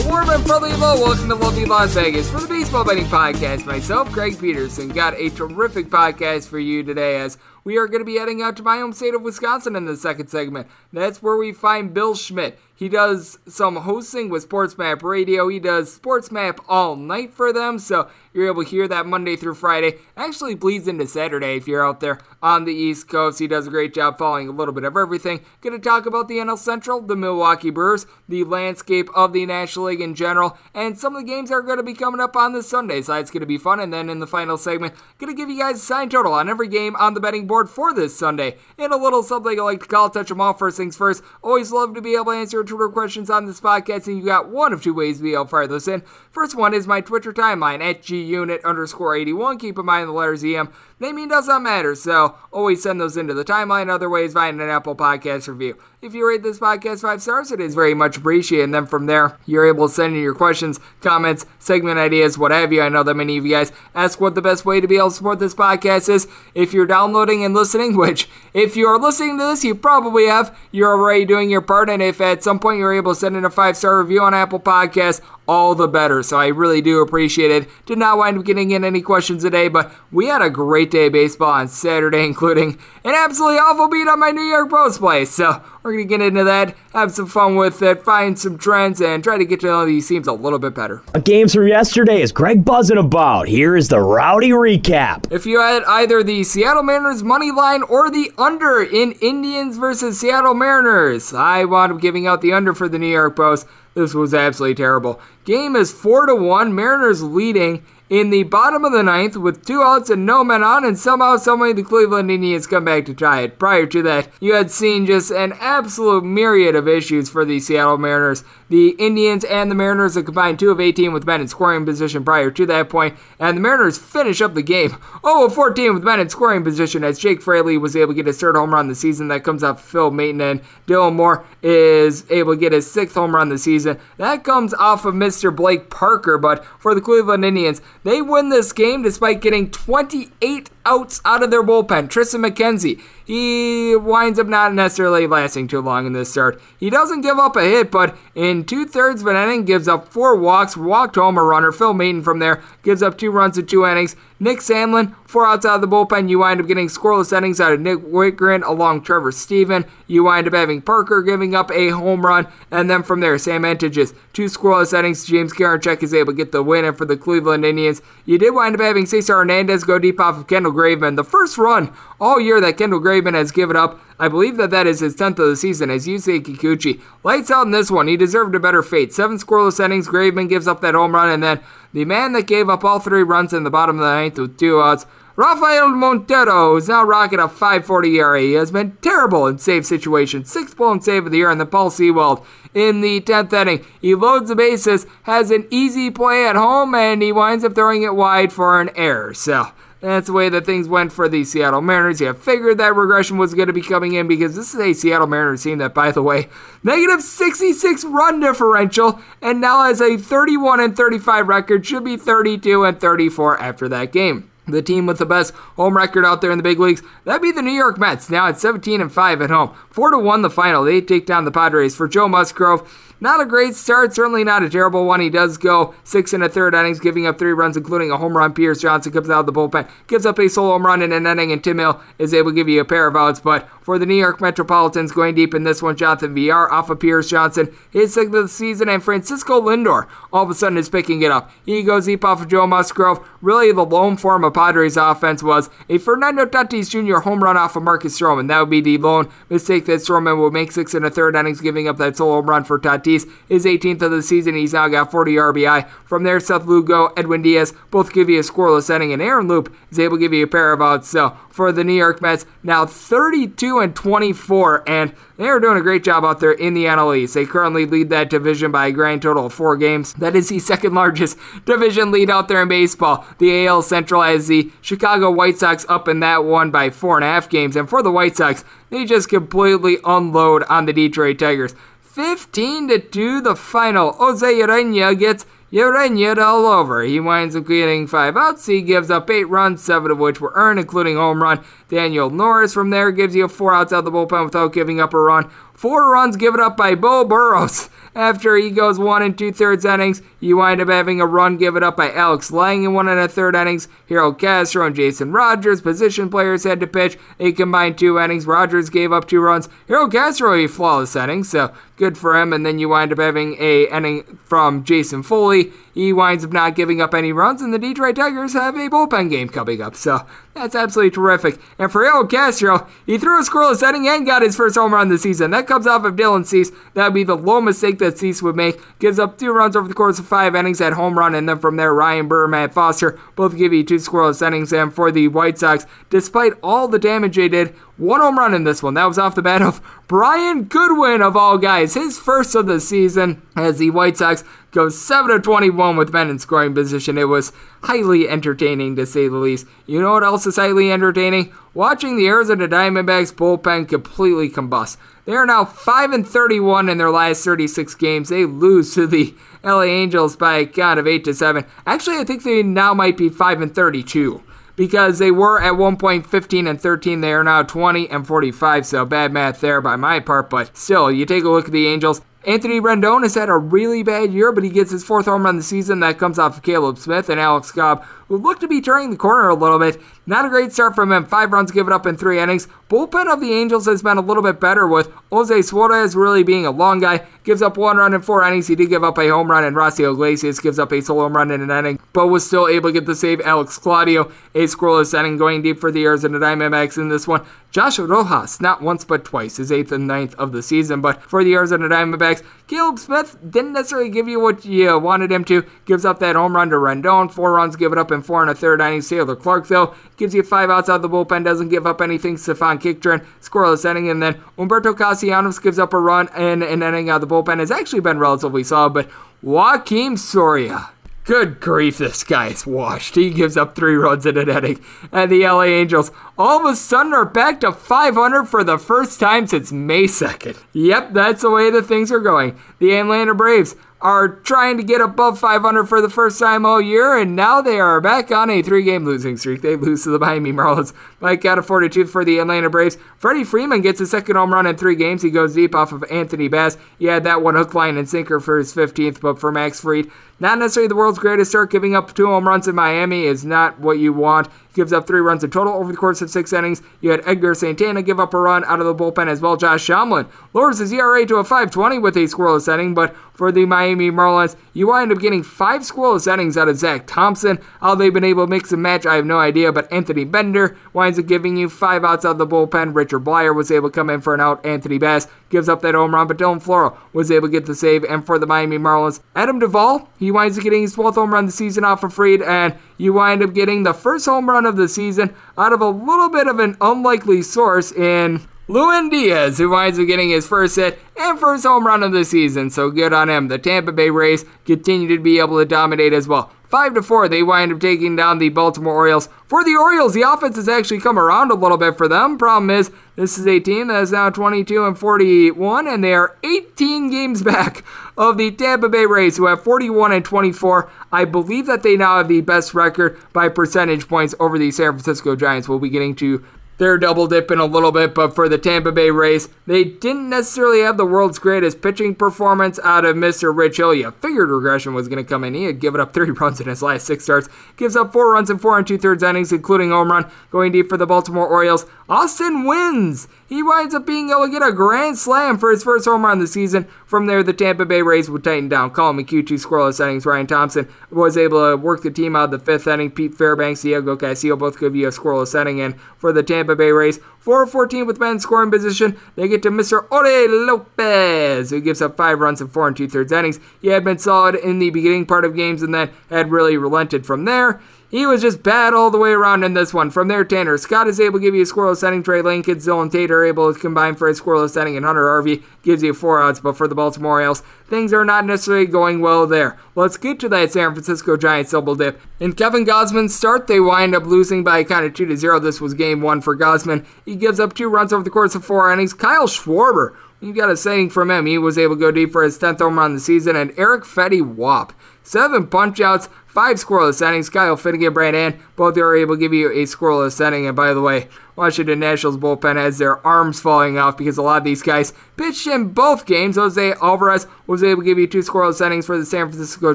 A warm and friendly hello. Welcome to lovely Las Vegas for the Baseball Betting Podcast. Myself, Greg Peterson, got a terrific podcast for you today as we are going to be heading out to my home state of Wisconsin in the second segment. That's where we find Bill Schmid. He does some hosting with SportsMap Radio. He does SportsMap all night for them, so you're able to hear that Monday through Friday. Actually bleeds into Saturday if you're out there on the East Coast. He does a great job following a little bit of everything. Going to talk about the NL Central, the Milwaukee Brewers, the landscape of the National League in general, and some of the games that are going to be coming up on this Sunday. So that's going to be fun. And then in the final segment, going to give you guys a sign total on every game on the betting board for this Sunday. And a little something I like to call touch them all first things first. Always love to be able to answer Twitter questions on this podcast, and you got one of two ways to be able to fire those in. First one is my Twitter timeline at gunit underscore 81. Keep in mind the letters EM. Naming does not matter, so always send those into the timeline. Other ways, find an Apple Podcast review. If you rate this podcast five stars, it is very much appreciated. And then from there, you're able to send in your questions, comments, segment ideas, what have you. I know that many of you guys ask what the best way to be able to support this podcast is. If you're downloading and listening, which if you are listening to this, you probably have, you're already doing your part. And if at some point you're able to send in a five star review on Apple Podcasts, all the better. So I really do appreciate it. Did not wind up getting in any questions today, but we had a great day of baseball on Saturday, including an absolutely awful beat on my New York Post play. So we're going to get into that, have some fun with it, find some trends, and try to get to know these teams a little bit better. Games from yesterday is Greg buzzing about. Here is the rowdy recap. If you had either the Seattle Mariners money line or the under in Indians versus Seattle Mariners, I wound up giving out the under for the New York Post. This was absolutely terrible. Game is 4 to 1, Mariners leading in the bottom of the ninth with two outs and no men on, and somehow, someway, the Cleveland Indians come back to tie it. Prior to that, you had seen just an absolute myriad of issues for the Seattle Mariners. The Indians and the Mariners have combined 2 of 18 with men in scoring position prior to that point, and the Mariners finish up the game 0 of 14 with men in scoring position as Jake Fraley was able to get his third home run the season. That comes off Phil Maton, and Dylan Moore is able to get his sixth home run the season. That comes off of Mr. Blake Parker, but for the Cleveland Indians, they win this game despite getting 28 outs out of their bullpen. Triston McKenzie, he winds up not necessarily lasting too long in this start. He doesn't give up a hit, but in two thirds of an inning, gives up four walks, walked home a runner. Phil Maton from there gives up two runs in two innings. Nick Sandlin, four outs out of the bullpen. You wind up getting scoreless innings out of Nick Wittgren along Trevor Stephan. You wind up having Parker giving up a home run. And then from there, Sam Hentges, two scoreless innings. James Karinchak is able to get the win. And for the Cleveland Indians, you did wind up having Cesar Hernandez go deep off of Kendall Graveman. The first run all year that Kendall Graveman has given up. I believe that that is his 10th of the season as Yusei Kikuchi. Lights out in this one. He deserved a better fate. Seven scoreless innings. Graveman gives up that home run, and then the man that gave up all three runs in the bottom of the ninth with two outs, Rafael Montero, who's now rocking a 540 ERA. He has been terrible in save situations. Sixth blown save of the year, and then Paul Sewald in the 10th inning. He loads the bases, has an easy play at home, and he winds up throwing it wide for an error. So, that's the way that things went for the Seattle Mariners. You figured that regression was going to be coming in because this is a Seattle Mariners team that, by the way, negative 66 run differential and now has a 31 and 35 record, should be 32 and 34 after that game the team with the best home record out there in the big leagues. That'd be the New York Mets. Now at 17 and 5 at home. 4 to 1 the final. They take down the Padres for Joe Musgrove. Not a great start, certainly not a terrible one. He does go six and a third innings, giving up three runs, including a home run. Pierce Johnson comes out of the bullpen, gives up a solo home run in an inning, and Tim Hill is able to give you a pair of outs. But for the New York Metropolitans, going deep in this one, Jonathan Villar off of Pierce Johnson, his sixth of the season, and Francisco Lindor all of a sudden is picking it up. He goes deep off of Joe Musgrove. Really, the lone form of Padres offense was a Fernando Tatis Jr. home run off of Marcus Stroman. That would be the lone mistake that Stroman will make six and a third innings, giving up that solo home run for Tatis. His 18th of the season. He's now got 40 RBI. From there, Seth Lugo, Edwin Diaz both give you a scoreless inning, and Aaron Loup is able to give you a pair of outs. So for the New York Mets, now 32 and 24, and they are doing a great job out there in the NL East. They currently lead that division by a grand total of four games. That is the second largest division lead out there in baseball. The AL Central has the Chicago White Sox up in that one by four and a half games, and for the White Sox, they just completely unload on the Detroit Tigers. 15 to 2 the final. Jose Urena gets Urena all over. He winds up getting five outs. He gives up eight runs, seven of which were earned, including home run. Daniel Norris from there gives you four outs out of the bullpen without giving up a run. Four runs given up by Beau Burrows. After he goes one and two thirds innings, you wind up having a run given up by Alex Lange in one and a third innings. Harold Castro and Jason Rogers, position players, had to pitch a combined two innings. Rogers gave up two runs. Harold Castro a flawless inning, so good for him. And then you wind up having a inning from Jason Foley. He winds up not giving up any runs, and the Detroit Tigers have a bullpen game coming up. So that's absolutely terrific. And for Harold Castro, he threw a scoreless inning and got his first home run this season. That comes off of Dylan Cease. That would be the low mistake that Cease would make. Gives up two runs over the course of five innings at home run, and then from there, Ryan Burr, Matt Foster both give you two scoreless innings. And for the White Sox, despite all the damage they did, one home run in this one. That was off the bat of Brian Goodwin, of all guys. His first of the season as the White Sox goes 7 of 21 with men in scoring position. It was highly entertaining to say the least. You know what else is highly entertaining? Watching the Arizona Diamondbacks bullpen completely combust. They are now 5 and 31 in their last 36 games. They lose to the LA Angels by a count of 8 to 7. Actually, I think they now might be 5 and 32 because they were at one point 15 and 13. They are now 20 and 45. So bad math there by my part, but still, you take a look at the Angels. Anthony Rendon has had a really bad year, but he gets his fourth home run of the season. That comes off of Caleb Smith and Alex Cobb, who look to be turning the corner a little bit. Not a great start from him. Five runs given up in three innings. Bullpen of the Angels has been a little bit better with Jose Suarez really being a long guy. Gives up one run in four innings. He did give up a home run, and Raisel Iglesias gives up a solo home run in an inning, but was still able to get the save. Alex Claudio, a scoreless inning, going deep for the Arizona Diamondbacks in this one. Josh Rojas, not once but twice, his eighth and ninth of the season, but for the Arizona Diamondbacks, Caleb Smith didn't necessarily give you what you wanted him to. Gives up that home run to Rendon. Four runs given up in four and a third innings. Taylor Clarke, though, gives you five outs out of the bullpen, doesn't give up anything. Stefan Crichton, scoreless inning, and then Humberto Castellanos gives up a run in an inning out of the bullpen. Has actually been relatively solid, but Joakim Soria. Good grief, this guy is washed. He gives up three runs in an inning. And the LA Angels all of a sudden are back to 500 for the first time since May 2nd. Yep, that's the way that things are going. The Atlanta Braves are trying to get above 500 for the first time all year, and now they are back on a three game losing streak. They lose to the Miami Marlins Mike got a 42 for the Atlanta Braves. Freddie Freeman gets a second home run in three games. He goes deep off of Anthony Bass. He had that one hook, line, and sinker for his 15th, but for Max Fried, not necessarily the world's greatest start. Giving up two home runs in Miami is not what you want. gives up three runs in total over the course of six innings. You had Edgar Santana give up a run out of the bullpen as well. Josh Tomlin lowers his ERA to a 520 with a scoreless inning, but for the Miami Marlins, you wind up getting five scoreless innings out of Zach Thompson. How they've been able to mix and match, I have no idea, but Anthony Bender winds up giving you five outs out of the bullpen. Richard Bleier was able to come in for an out. Anthony Bass gives up that home run, but Dylan Floro was able to get the save. And for the Miami Marlins, Adam Duvall, he winds up getting his 12th home run of the season off of Fried, and you wind up getting the first home run of the season out of a little bit of an unlikely source in Lewin Diaz, who winds up getting his first hit and first home run of the season. So good on him. The Tampa Bay Rays continue to be able to dominate as well. 5 to 4, they wind up taking down the Baltimore Orioles. For the Orioles, the offense has actually come around a little bit for them. Problem is, this is a team that is now 22 and 41, and they are 18 games back of the Tampa Bay Rays, who have 41 and 24. I believe that they now have the best record by percentage points over the San Francisco Giants. We'll be getting to they're double dipping a little bit, but for the Tampa Bay Rays, they didn't necessarily have the world's greatest pitching performance out of Mr. Rich Hill. You figured regression was going to come in. He had given up three runs in his last six starts, gives up four runs in four and two thirds innings, including home run, going deep for the Baltimore Orioles. Austin Wynns. He winds up being able to get a grand slam for his first home run of the season. From there, the Tampa Bay Rays would tighten down. Collin McHugh, two scoreless innings. Ryan Thompson was able to work the team out the fifth inning. Pete Fairbanks, Diego Castillo both give you a scoreless inning. And for the Tampa Bay Rays, 4 14 with men scoring position. They get to Mr. Jorge Lopez, who gives up five runs in four and two thirds innings. He had been solid in the beginning part of games and then had really relented from there. He was just bad all the way around in this one. From there, Tanner Scott is able to give you a scoreless setting. Trey Lincoln, Dillon Tate are able to combine for a scoreless setting, and Hunter Harvey gives you four outs. But for the Baltimore Orioles, things are not necessarily going well there. Let's get to that San Francisco Giants double dip. In Kevin Gausman's start, they wind up losing by a kind of 2 to 0. This was game one for Gausman. He gives up two runs over the course of four innings. Kyle Schwarber you got a saying from him. He was able to go deep for his 10th home run of the season. And Erick Fedde Wap, seven punchouts, five scoreless innings. Kyle Finnegan, Brad Hand both are able to give you a scoreless inning. And by the way, Washington Nationals bullpen has their arms falling off because a lot of these guys pitched in both games. Jose Alvarez was able to give you two scoreless innings for the San Francisco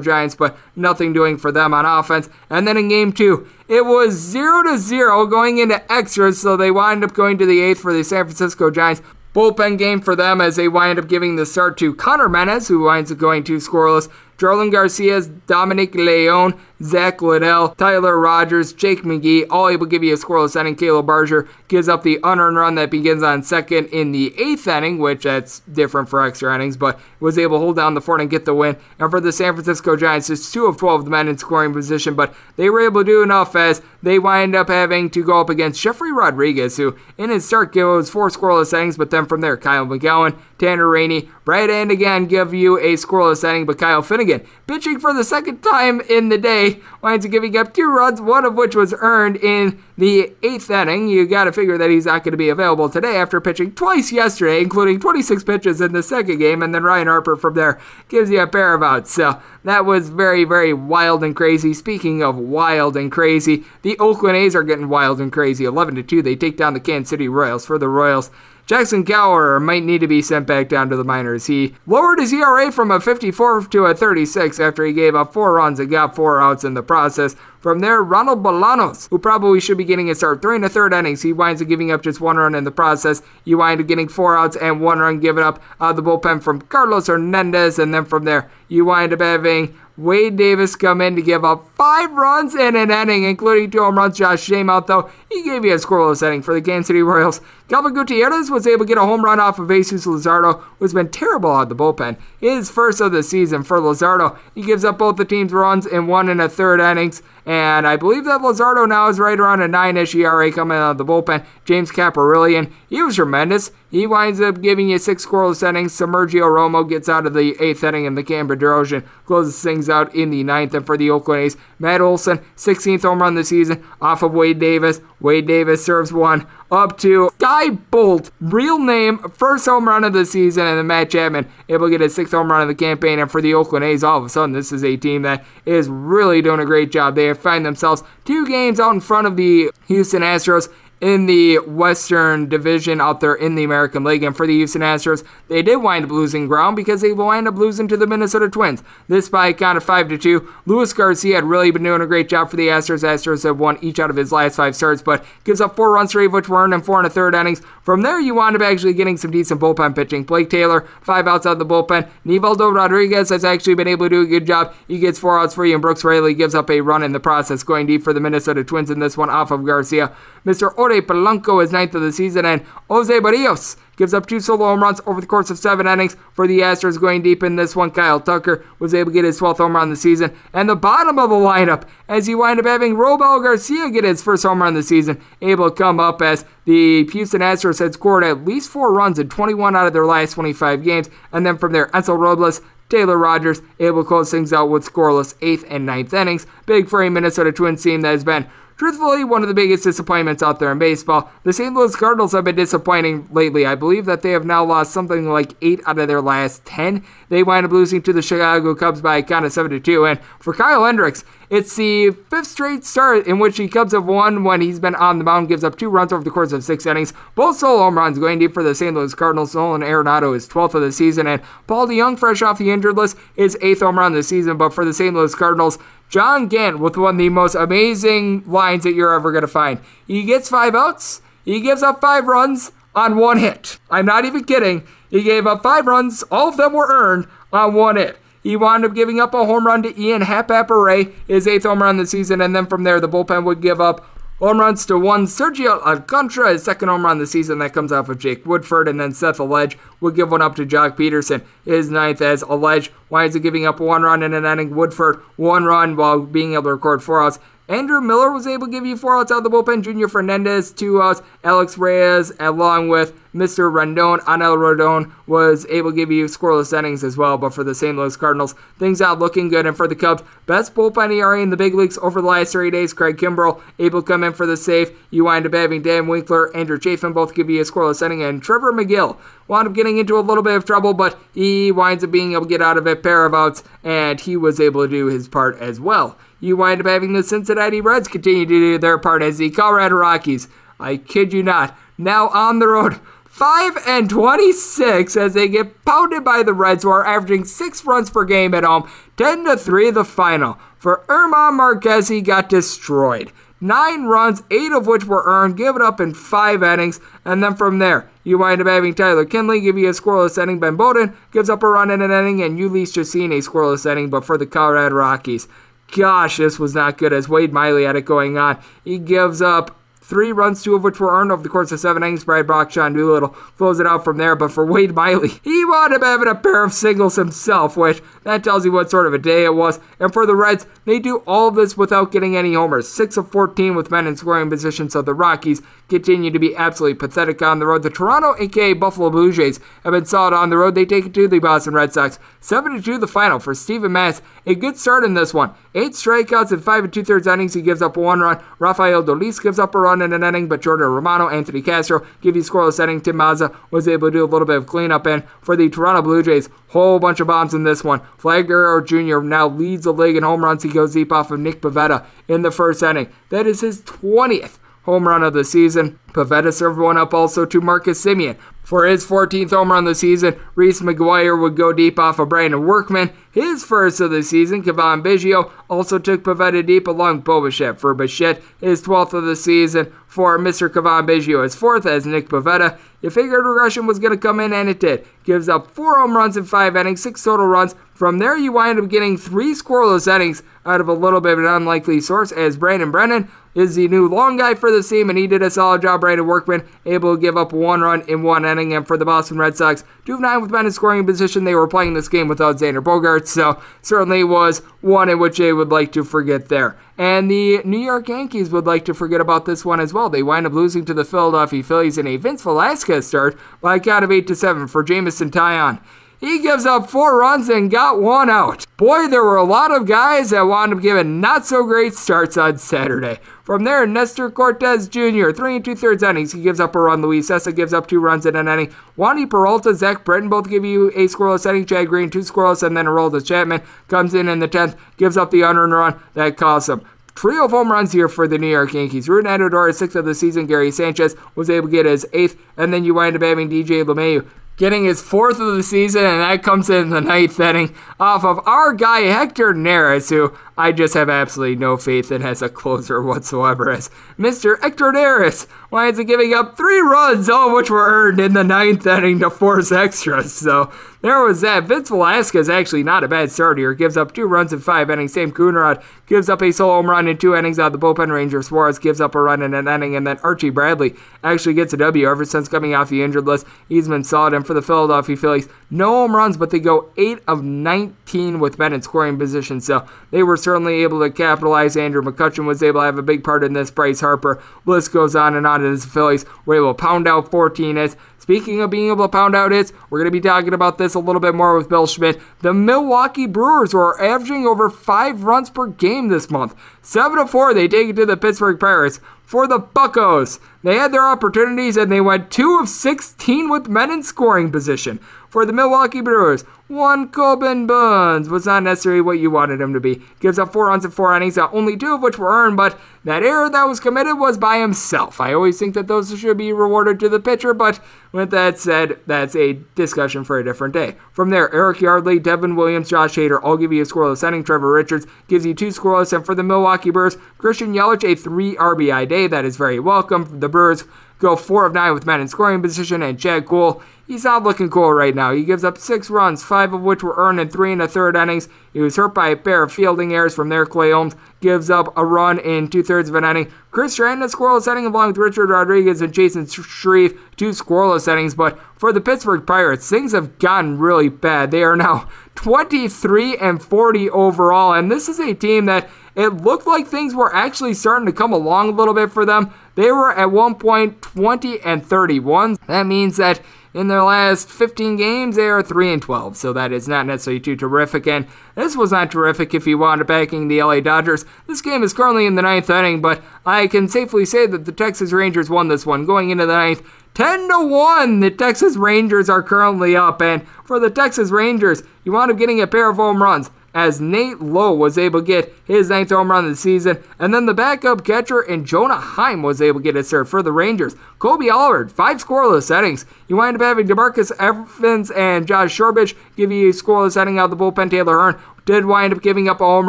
Giants, but nothing doing for them on offense. And then in game two, it was 0 to 0 going into extras, so they wind up going to the eighth for the San Francisco Giants bullpen game for them as they wind up giving the start to Conner Menez, who winds up going two scoreless. Jarlin Garcia, Dominic Leone, Zack Littell, Tyler Rogers, Jake McGee, all able to give you a scoreless inning. Caleb Baragar gives up the unearned run that begins on second in the eighth inning, which that's different for extra innings, but was able to hold down the fort and get the win. And for the San Francisco Giants, it's two of 12 men in scoring position, but they were able to do enough as they wind up having to go up against Jeffrey Rodriguez, who in his start gives four scoreless innings, but then from there, Kyle McGowin, Tanner Rainey, Brad Hand again give you a scoreless inning, but Kyle Finnegan pitching for the second time in the day winds up giving up two runs, one of which was earned in the eighth inning. You got to figure that he's not going to be available today after pitching twice yesterday, including 26 pitches in the second game, and then Ryne Harper from there gives you a pair of outs. So that was very, very wild and crazy. Speaking of wild and crazy, the Oakland A's are getting wild and crazy. 11 to 2, they take down the Kansas City Royals. For the Royals, Jackson Kowar might need to be sent back down to the minors. He lowered his ERA from a 54 to a 36 after he gave up four runs and got four outs in the process. From there, Ronald Bolanos, who probably should be getting a start. Three and a third innings, he winds up giving up just one run in the process. You wind up getting four outs and one run given up out of the bullpen from Carlos Hernandez, and then from there, you wind up having Wade Davis come in to give up five runs in an inning, including two home runs. Josh Staumont, though, he gave you a scoreless inning for the Kansas City Royals. Kelvin Gutierrez was able to get a home run off of Jesus Luzardo, who's been terrible out of the bullpen. His first of the season for Luzardo. He gives up both the team's runs in one and a third innings. And I believe that Luzardo now is right around a 9 ish ERA coming out of the bullpen. James Kaprielian, he was tremendous. He winds up giving you six scoreless innings. Sergio Romo gets out of the eighth inning, and the Cam Bedrosian closes things out in the ninth. And for the Oakland A's, Matt Olson, 16th home run of the season off of Wade Davis. Wade Davis serves one up to Skye Bolt, real name, first home run of the season, and then Matt Chapman able to get his sixth home run of the campaign. And for the Oakland A's, all of a sudden, this is a team that is really doing a great job. They find themselves two games out in front of the Houston Astros in the Western Division out there in the American League. And for the Houston Astros, they did wind up losing ground because they wind up losing to the Minnesota Twins. This by a count of 5 to 2. Luis Garcia had really been doing a great job for the Astros. Astros have won each out of his last five starts, but gives up four runs, of which were earned in four and a third innings. From there, you wind up actually getting some decent bullpen pitching. Blake Taylor, five outs out of the bullpen. Nivaldo Rodriguez has actually been able to do a good job. He gets four outs for you, and Brooks Raley gives up a run in the process, going deep for the Minnesota Twins in this one off of Garcia. Mr. Jorge Polanco is ninth of the season, and Jose Berrios gives up two solo home runs over the course of seven innings for the Astros going deep in this one. Kyle Tucker was able to get his 12th home run of the season. And the bottom of the lineup, as you wind up having Robel Garcia get his first home run of the season, able to come up as the Houston Astros had scored at least four runs in 21 out of their last 25 games. And then from there, Hansel Robles Taylor Rogers able to close things out with scoreless eighth and ninth innings. Big for a Minnesota Twins team that has been truthfully one of the biggest disappointments out there in baseball. The St. Louis Cardinals have been disappointing lately. I believe that they have now lost something like eight out of their last ten. They wind up losing to the Chicago Cubs by a count of seven to two. And for Kyle Hendricks, it's the fifth straight start in which the Cubs have won when he's been on the mound, gives up two runs over the course of six innings. Both solo home runs going deep for the St. Louis Cardinals. Nolan Arenado is 12th of the season, and Paul DeJong, fresh off the injured list, is eighth home run this season. But for the St. Louis Cardinals, John Gant with one of the most amazing lines that you're ever going to find. He gets five outs, he gives up five runs on one hit. I'm not even kidding. He gave up five runs, all of them were earned on one hit. He wound up giving up a home run to Ian Happ-Apare, his eighth home run of the season, and then from there the bullpen would give up home runs to one Sergio Alcantara, his second home run of the season. That comes off of Jake Woodford, and then Seth Elledge would give one up to Joc Pederson, his ninth as Elledge winds up giving up one run in an inning. Woodford one run while being able to record four outs. Andrew Miller was able to give you four outs out of the bullpen. Junior Fernandez, two outs. Alex Reyes, along with Mr. Rendon, Anel Rodon, was able to give you scoreless innings as well. But for the St. Louis Cardinals, things out looking good. And for the Cubs, best bullpen ERA in the big leagues over the last three days. Craig Kimbrel able to come in for the save. You wind up having Dan Winkler, Andrew Chafin both give you a scoreless inning. And Trevor Megill wound up getting into a little bit of trouble, but he winds up being able to get out of it. Pair of outs, and he was able to do his part as well you wind up having the Cincinnati Reds continue to do their part as the Colorado Rockies. I kid you not. Now on the road, 5 and 26 as they get pounded by the Reds, who are averaging 6 runs per game at home. 10 to 3 the final. For German Marquez, he got destroyed. Nine runs, eight of which were earned, given up in five innings, and then from there, you wind up having Tyler Kinley give you a scoreless inning. Ben Bowden gives up a run in an inning, and Jhoulys Chacin a scoreless inning, but for the Colorado Rockies. Gosh, this was not good as Wade Miley had it going on. He gives up Three runs, two of which were earned over the course of seven innings. Brad Brach, Sean Doolittle close it out from there. But for Wade Miley, he wound up having a pair of singles himself, which that tells you what sort of a day it was. And for the Reds, they do all this without getting any homers. 6 of 14 with men in scoring position, so the Rockies continue to be absolutely pathetic on the road. The Toronto, aka Buffalo Blue Jays, have been solid on the road. They take it to the Boston Red Sox. 7 2 the final for Steven Matz. A good start in this one. Eight strikeouts in five and two thirds innings. He gives up one run. Rafael Dolis gives up a run in an inning, but Jordan Romano, Anthony Castro give you scoreless inning. Tim Mayza was able to do a little bit of cleanup. And for the Toronto Blue Jays, whole bunch of bombs in this one. Vlad Guerrero Jr. now leads the league in home runs. He goes deep off of Nick Pivetta in the first inning. That is his 20th home run of the season. Pivetta served one up also to Marcus Semien. For his 14th home run of the season, Reese McGuire would go deep off of Brandon Workman. His first of the season, Cavan Biggio also took Pivetta deep along Bo For Bichette, his 12th of the season. For Mr. Cavan Biggio, his fourth as Nick Pivetta. You figured regression was going to come in, and it did. Gives up four home runs in five innings, six total runs. From there, you wind up getting three scoreless innings out of a little bit of an unlikely source as Brandon Brennan is the new long guy for the team, and he did a solid job. Brandon Workman able to give up one run in one inning, and for the Boston Red Sox, two of nine with men in scoring position. They were playing this game without Xander Bogaerts, so certainly was one in which they would like to forget there. And the New York Yankees would like to forget about this one as well. They wind up losing to the Philadelphia Phillies in a Vince Velasquez start by a count of eight to seven for Jameson Taillon. He gives up four runs and got one out. Boy, there were a lot of guys that wound up giving not so great starts on Saturday. From there, Nestor Cortes Jr., three and two thirds innings. He gives up a run. Luis Cessa gives up two runs in an inning. Wandy Peralta, Zach Britton both give you a scoreless inning. Chad Green, two scoreless, and then Aroldis Chapman comes in in the 10th, gives up the unearned run that costs him. trio of home runs here for the New York Yankees. Rougned Odor, sixth of the season. Gary Sanchez was able to get his eighth, and then you wind up having DJ LeMahieu getting his fourth of the season, and that comes in the ninth inning off of our guy Hector Neris, who I just have absolutely no faith in as a closer whatsoever. As Mr. Hector Neris winds up giving up three runs, all of which were earned in the ninth inning to force extras. So there was that. Vince Velasquez actually not a bad start here. Gives up two runs in five innings. Sam Coonrod gives up a solo home run in two innings out of the bullpen. Ranger Suarez gives up a run in an inning, and then Archie Bradley actually gets a W. Ever since coming off the injured list, he's been solid. And for the Philadelphia Phillies, no home runs, but they go eight of 19 with men in scoring position. So they were certainly able to capitalize. Andrew McCutchen was able to have a big part in this. Bryce Harper, list goes on and on. And the Phillies were able to pound out 14 hits. Speaking of being able to pound out hits, we're going to be talking about this a little bit more with Bill Schmid. The Milwaukee Brewers were averaging over five runs per game this month. Seven to four, they take it to the Pittsburgh Pirates. For the Buckos, they had their opportunities and they went two of 16 with men in scoring position. For the Milwaukee Brewers, one Corbin Burnes was not necessarily what you wanted him to be. Gives up four runs in four innings, only two of which were earned, but that error that was committed was by himself. I always think that those should be rewarded to the pitcher, but with that said, that's a discussion for a different day. From there, Eric Yardley, Devin Williams, Josh Hader all give you a scoreless inning. Trevor Richards gives you two scoreless, and for the Milwaukee Brewers, Christian Yelich a three RBI day. That is very welcome. The Brewers go four of nine with men in scoring position, and Chad Kuhl he's not looking cool right now. He gives up six runs, five of which were earned in three and a third innings. He was hurt by a pair of fielding errors from there. Clay Holmes gives up a run in two thirds of an inning. Chris Stratton, a scoreless inning, along with Richard Rodriguez and Chasen Shreve, two scoreless innings. But for the Pittsburgh Pirates, things have gotten really bad. They are now 23 and 40 overall, and this is a team that it looked like things were actually starting to come along a little bit for them. They were at one point 20 and 31. That means that in their last 15 games, they are 3 and 12, so that is not necessarily too terrific. And this was not terrific if you wanted backing the LA Dodgers. This game is currently in the ninth inning, but I can safely say that the Texas Rangers won this one going into the ninth. 10 to 1, the Texas Rangers are currently up. And for the Texas Rangers, you wound up getting a pair of home runs as Nate Lowe was able to get his ninth home run of the season, and then the backup catcher and Jonah Heim was able to get his serve for the Rangers. Kolby Allard, five scoreless innings. You wind up having DeMarcus Evans and Josh Shorbridge give you a scoreless inning out of the bullpen. Taylor Hearn did wind up giving up a home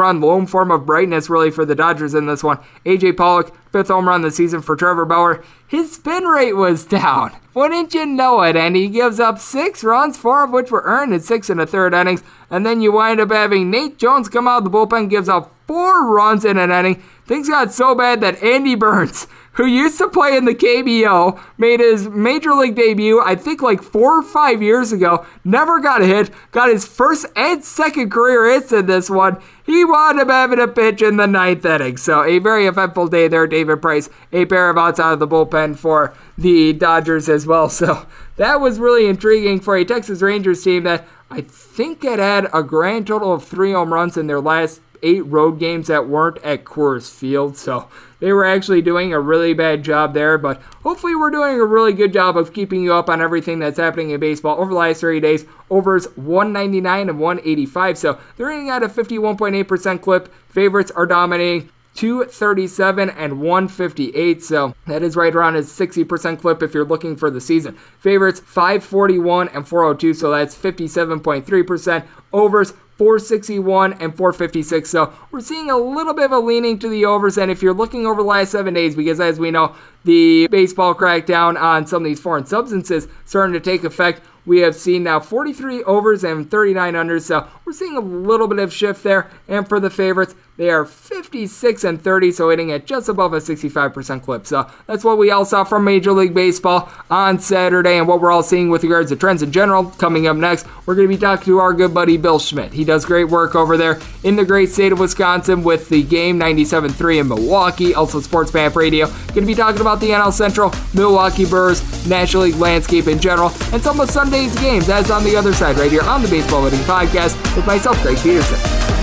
run, lone form of brightness really for the Dodgers in this one. AJ Pollock, fifth home run of the season for Trevor Bauer. His spin rate was down. Wouldn't you know it? And he gives up six runs, four of which were earned in six and a third innings. And then you wind up having Nate Jones come out of the bullpen, gives up four runs in an inning. Things got so bad that Andy Burns who used to play in the KBO, made his major league debut, I think like four or five years ago, never got a hit, got his first and second career hits in this one. He wound up having a pitch in the ninth inning. So a very eventful day there, David Price. A pair of outs out of the bullpen for the Dodgers as well. So that was really intriguing for a Texas Rangers team that I think it had a grand total of three home runs in their last eight road games that weren't at Coors Field. So they were actually doing a really bad job there, but hopefully we're doing a really good job of keeping you up on everything that's happening in baseball over the last 30 days. Overs 199 and 185, so they're hitting at a 51.8% clip. Favorites are dominating. 237 and 158. So that is right around a 60% clip if you're looking for the season. Favorites 541 and 402. So that's 57.3%. Overs 461 and 456. So we're seeing a little bit of a leaning to the overs. And if you're looking over the last seven days, because as we know, the baseball crackdown on some of these foreign substances starting to take effect, we have seen now 43 overs and 39 unders. So we're seeing a little bit of shift there. And for the favorites, they are 56 and 30, so hitting at just above a 65% clip. So that's what we all saw from Major League Baseball on Saturday, and what we're all seeing with regards to trends in general. Coming up next, we're going to be talking to our good buddy Bill Schmid. He does great work over there in the great state of Wisconsin with the game 97.3 in Milwaukee, also Sports Map Radio. Going to be talking about the NL Central, Milwaukee Brewers, National League landscape in general, and some of Sunday's games. As on the other side, right here on the Baseball Betting Podcast with myself, Greg Peterson.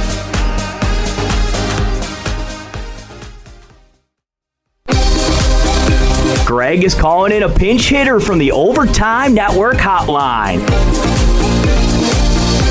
Greg is calling in a pinch hitter from the Overtime Network hotline.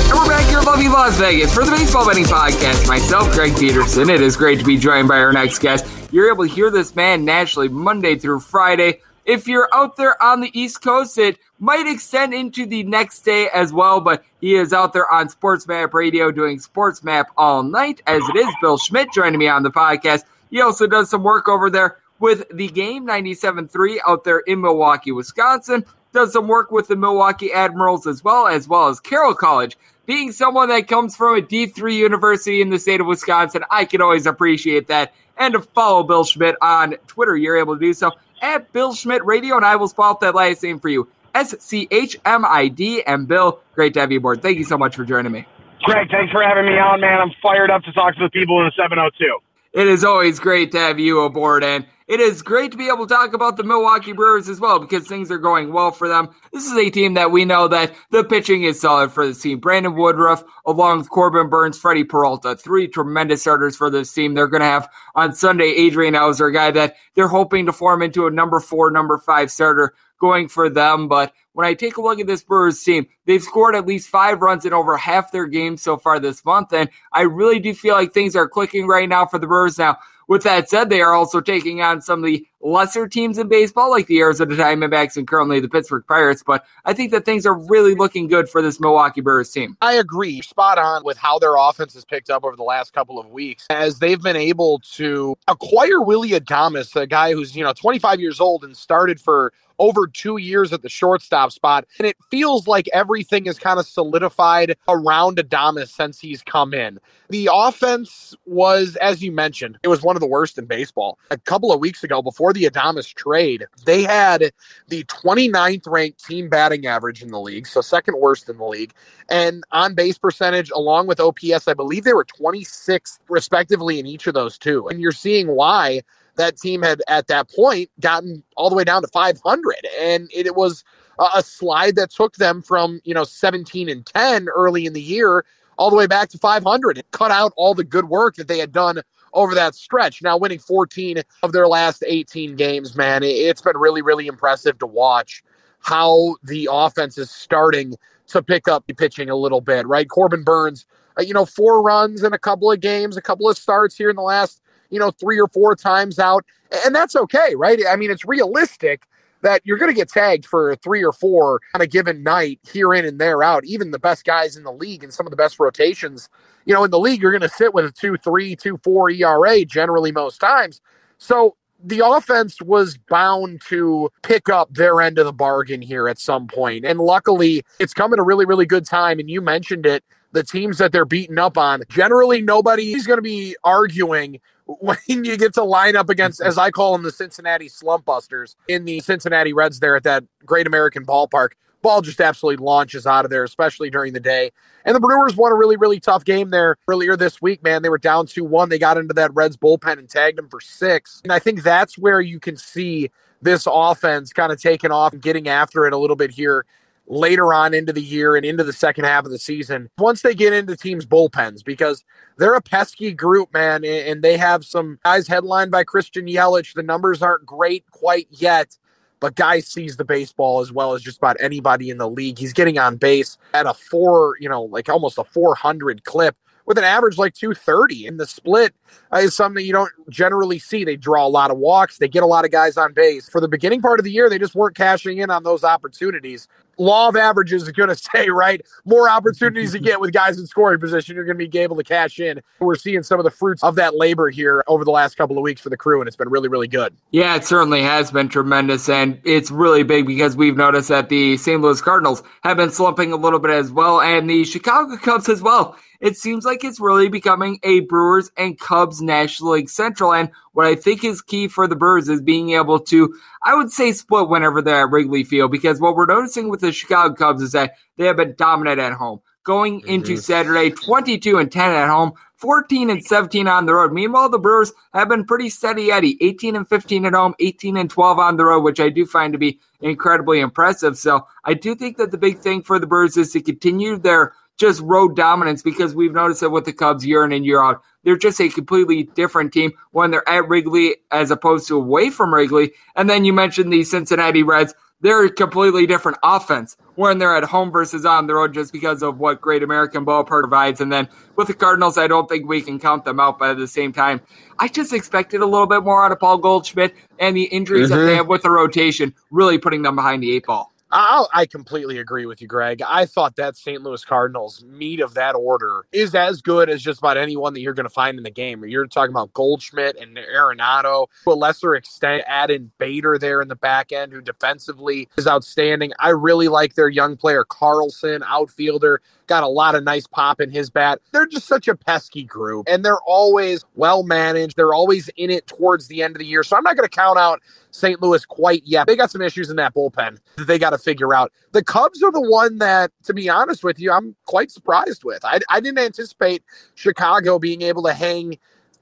And we're back here, Love You Las Vegas for the Baseball Betting Podcast. Myself, Greg Peterson. It is great to be joined by our next guest. You're able to hear this man nationally Monday through Friday. If you're out there on the East Coast, it might extend into the next day as well, but he is out there on Sports Map Radio doing Sports Map all night, as it is Bill Schmid joining me on the podcast. He also does some work over there with the game 97.3 out there in Milwaukee, Wisconsin. Does some work with the Milwaukee Admirals as well, as well as Carroll College. Being someone that comes from a D3 university in the state of Wisconsin, I can always appreciate that. And to follow Bill Schmid on Twitter, you're able to do so at Bill Schmid Radio, and I will spell out that last name for you. S C H M I D. And Bill, great to have you aboard. Thank you so much for joining me. Greg, thanks for having me on, man. I'm fired up to talk to the people in the 702. It is always great to have you aboard, and it is great to be able to talk about the Milwaukee Brewers as well because things are going well for them. This is a team that we know that the pitching is solid for this team. Brandon Woodruff, along with Corbin Burnes, Freddie Peralta, three tremendous starters for this team. They're going to have on Sunday Adrian Houser, a guy that they're hoping to form into a number four, number five starter going for them. But when I take a look at this Brewers team, they've scored at least five runs in over half their games so far this month. And I really do feel like things are clicking right now for the Brewers. Now, with that said, they are also taking on some of the lesser teams in baseball, like the Arizona Diamondbacks and currently the Pittsburgh Pirates. But I think that things are really looking good for this Milwaukee Brewers team. I agree. Spot on with how their offense has picked up over the last couple of weeks as they've been able to acquire Willie Adames, a guy who's, you know, 25 years old and started for over two years at the shortstop spot. And it feels like everything is kind of solidified around Adames since he's come in. The offense was, as you mentioned, it was one of the worst in baseball. A couple of weeks ago, before the Adames trade, they had the 29th ranked team batting average in the league, so second worst in the league. And on base percentage, along with OPS, I believe they were 26th respectively in each of those two. And you're seeing why that team had at that point gotten all the way down to 500 and it, it was a slide that took them from you know 17 and 10 early in the year all the way back to 500 it cut out all the good work that they had done over that stretch. Now winning 14 of their last 18 games man it's been really really impressive to watch how the offense is starting to pick up the pitching a little bit right? Corbin Burnes, uh, you know four runs in a couple of games a couple of starts here in the last you know, three or four times out. And that's okay, right? I mean, it's realistic that you're going to get tagged for three or four on a given night, here in and there out. Even the best guys in the league and some of the best rotations, you know, in the league, you're going to sit with a two, three, two, four ERA generally most times. So the offense was bound to pick up their end of the bargain here at some point. And luckily, it's come at a really, really good time. And you mentioned it the teams that they're beating up on. Generally, nobody's going to be arguing when you get to line up against, as I call them, the Cincinnati Slump Busters in the Cincinnati Reds there at that great American ballpark. Ball just absolutely launches out of there, especially during the day. And the Brewers won a really, really tough game there earlier this week, man. They were down 2 1. They got into that Reds bullpen and tagged them for six. And I think that's where you can see this offense kind of taking off and getting after it a little bit here later on into the year and into the second half of the season once they get into teams' bullpens because they're a pesky group, man, and they have some guys headlined by Christian Yelich. The numbers aren't great quite yet, but guy sees the baseball as well as just about anybody in the league. He's getting on base at a four, you know, like almost a 400 clip with an average like 230. And the split uh, is something you don't generally see. They draw a lot of walks, they get a lot of guys on base. For the beginning part of the year, they just weren't cashing in on those opportunities. Law of averages is going to say, right? More opportunities you get with guys in scoring position, you're going to be able to cash in. We're seeing some of the fruits of that labor here over the last couple of weeks for the crew, and it's been really, really good. Yeah, it certainly has been tremendous, and it's really big because we've noticed that the St. Louis Cardinals have been slumping a little bit as well, and the Chicago Cubs as well it seems like it's really becoming a Brewers and Cubs National League Central. And what I think is key for the Brewers is being able to, I would say, split whenever they're at Wrigley Field, because what we're noticing with the Chicago Cubs is that they have been dominant at home. Going mm-hmm. into Saturday, 22 and 10 at home, 14 and 17 on the road. Meanwhile, the Brewers have been pretty steady Eddie, 18 and 15 at home, 18 and 12 on the road, which I do find to be incredibly impressive. So I do think that the big thing for the Brewers is to continue their just road dominance because we've noticed that with the Cubs year in and year out. They're just a completely different team when they're at Wrigley as opposed to away from Wrigley. And then you mentioned the Cincinnati Reds. they're a completely different offense when they're at home versus on the road just because of what Great American Ballpark provides. And then with the Cardinals, I don't think we can count them out, but at the same time, I just expected a little bit more out of Paul Goldschmidt and the injuries mm-hmm. that they mm-hmm. have with the rotation really putting them behind the eight ball. I I completely agree with you, Greg. I thought that St. Louis Cardinals meat of that order is as good as just about anyone that you're going to find in the game. You're talking about Goldschmidt and Arenado. To a lesser extent, add in Bader there in the back end, who defensively is outstanding. I really like their young player, Carlson, outfielder got a lot of nice pop in his bat. They're just such a pesky group, and they're always well managed. They're always in it towards the end of the year. So I'm not going to count out St. Louis quite yet. They got some issues in that bullpen that they got to figure out. The Cubs are the one that, to be honest with you, I'm quite surprised with. I, I didn't anticipate Chicago being able to hang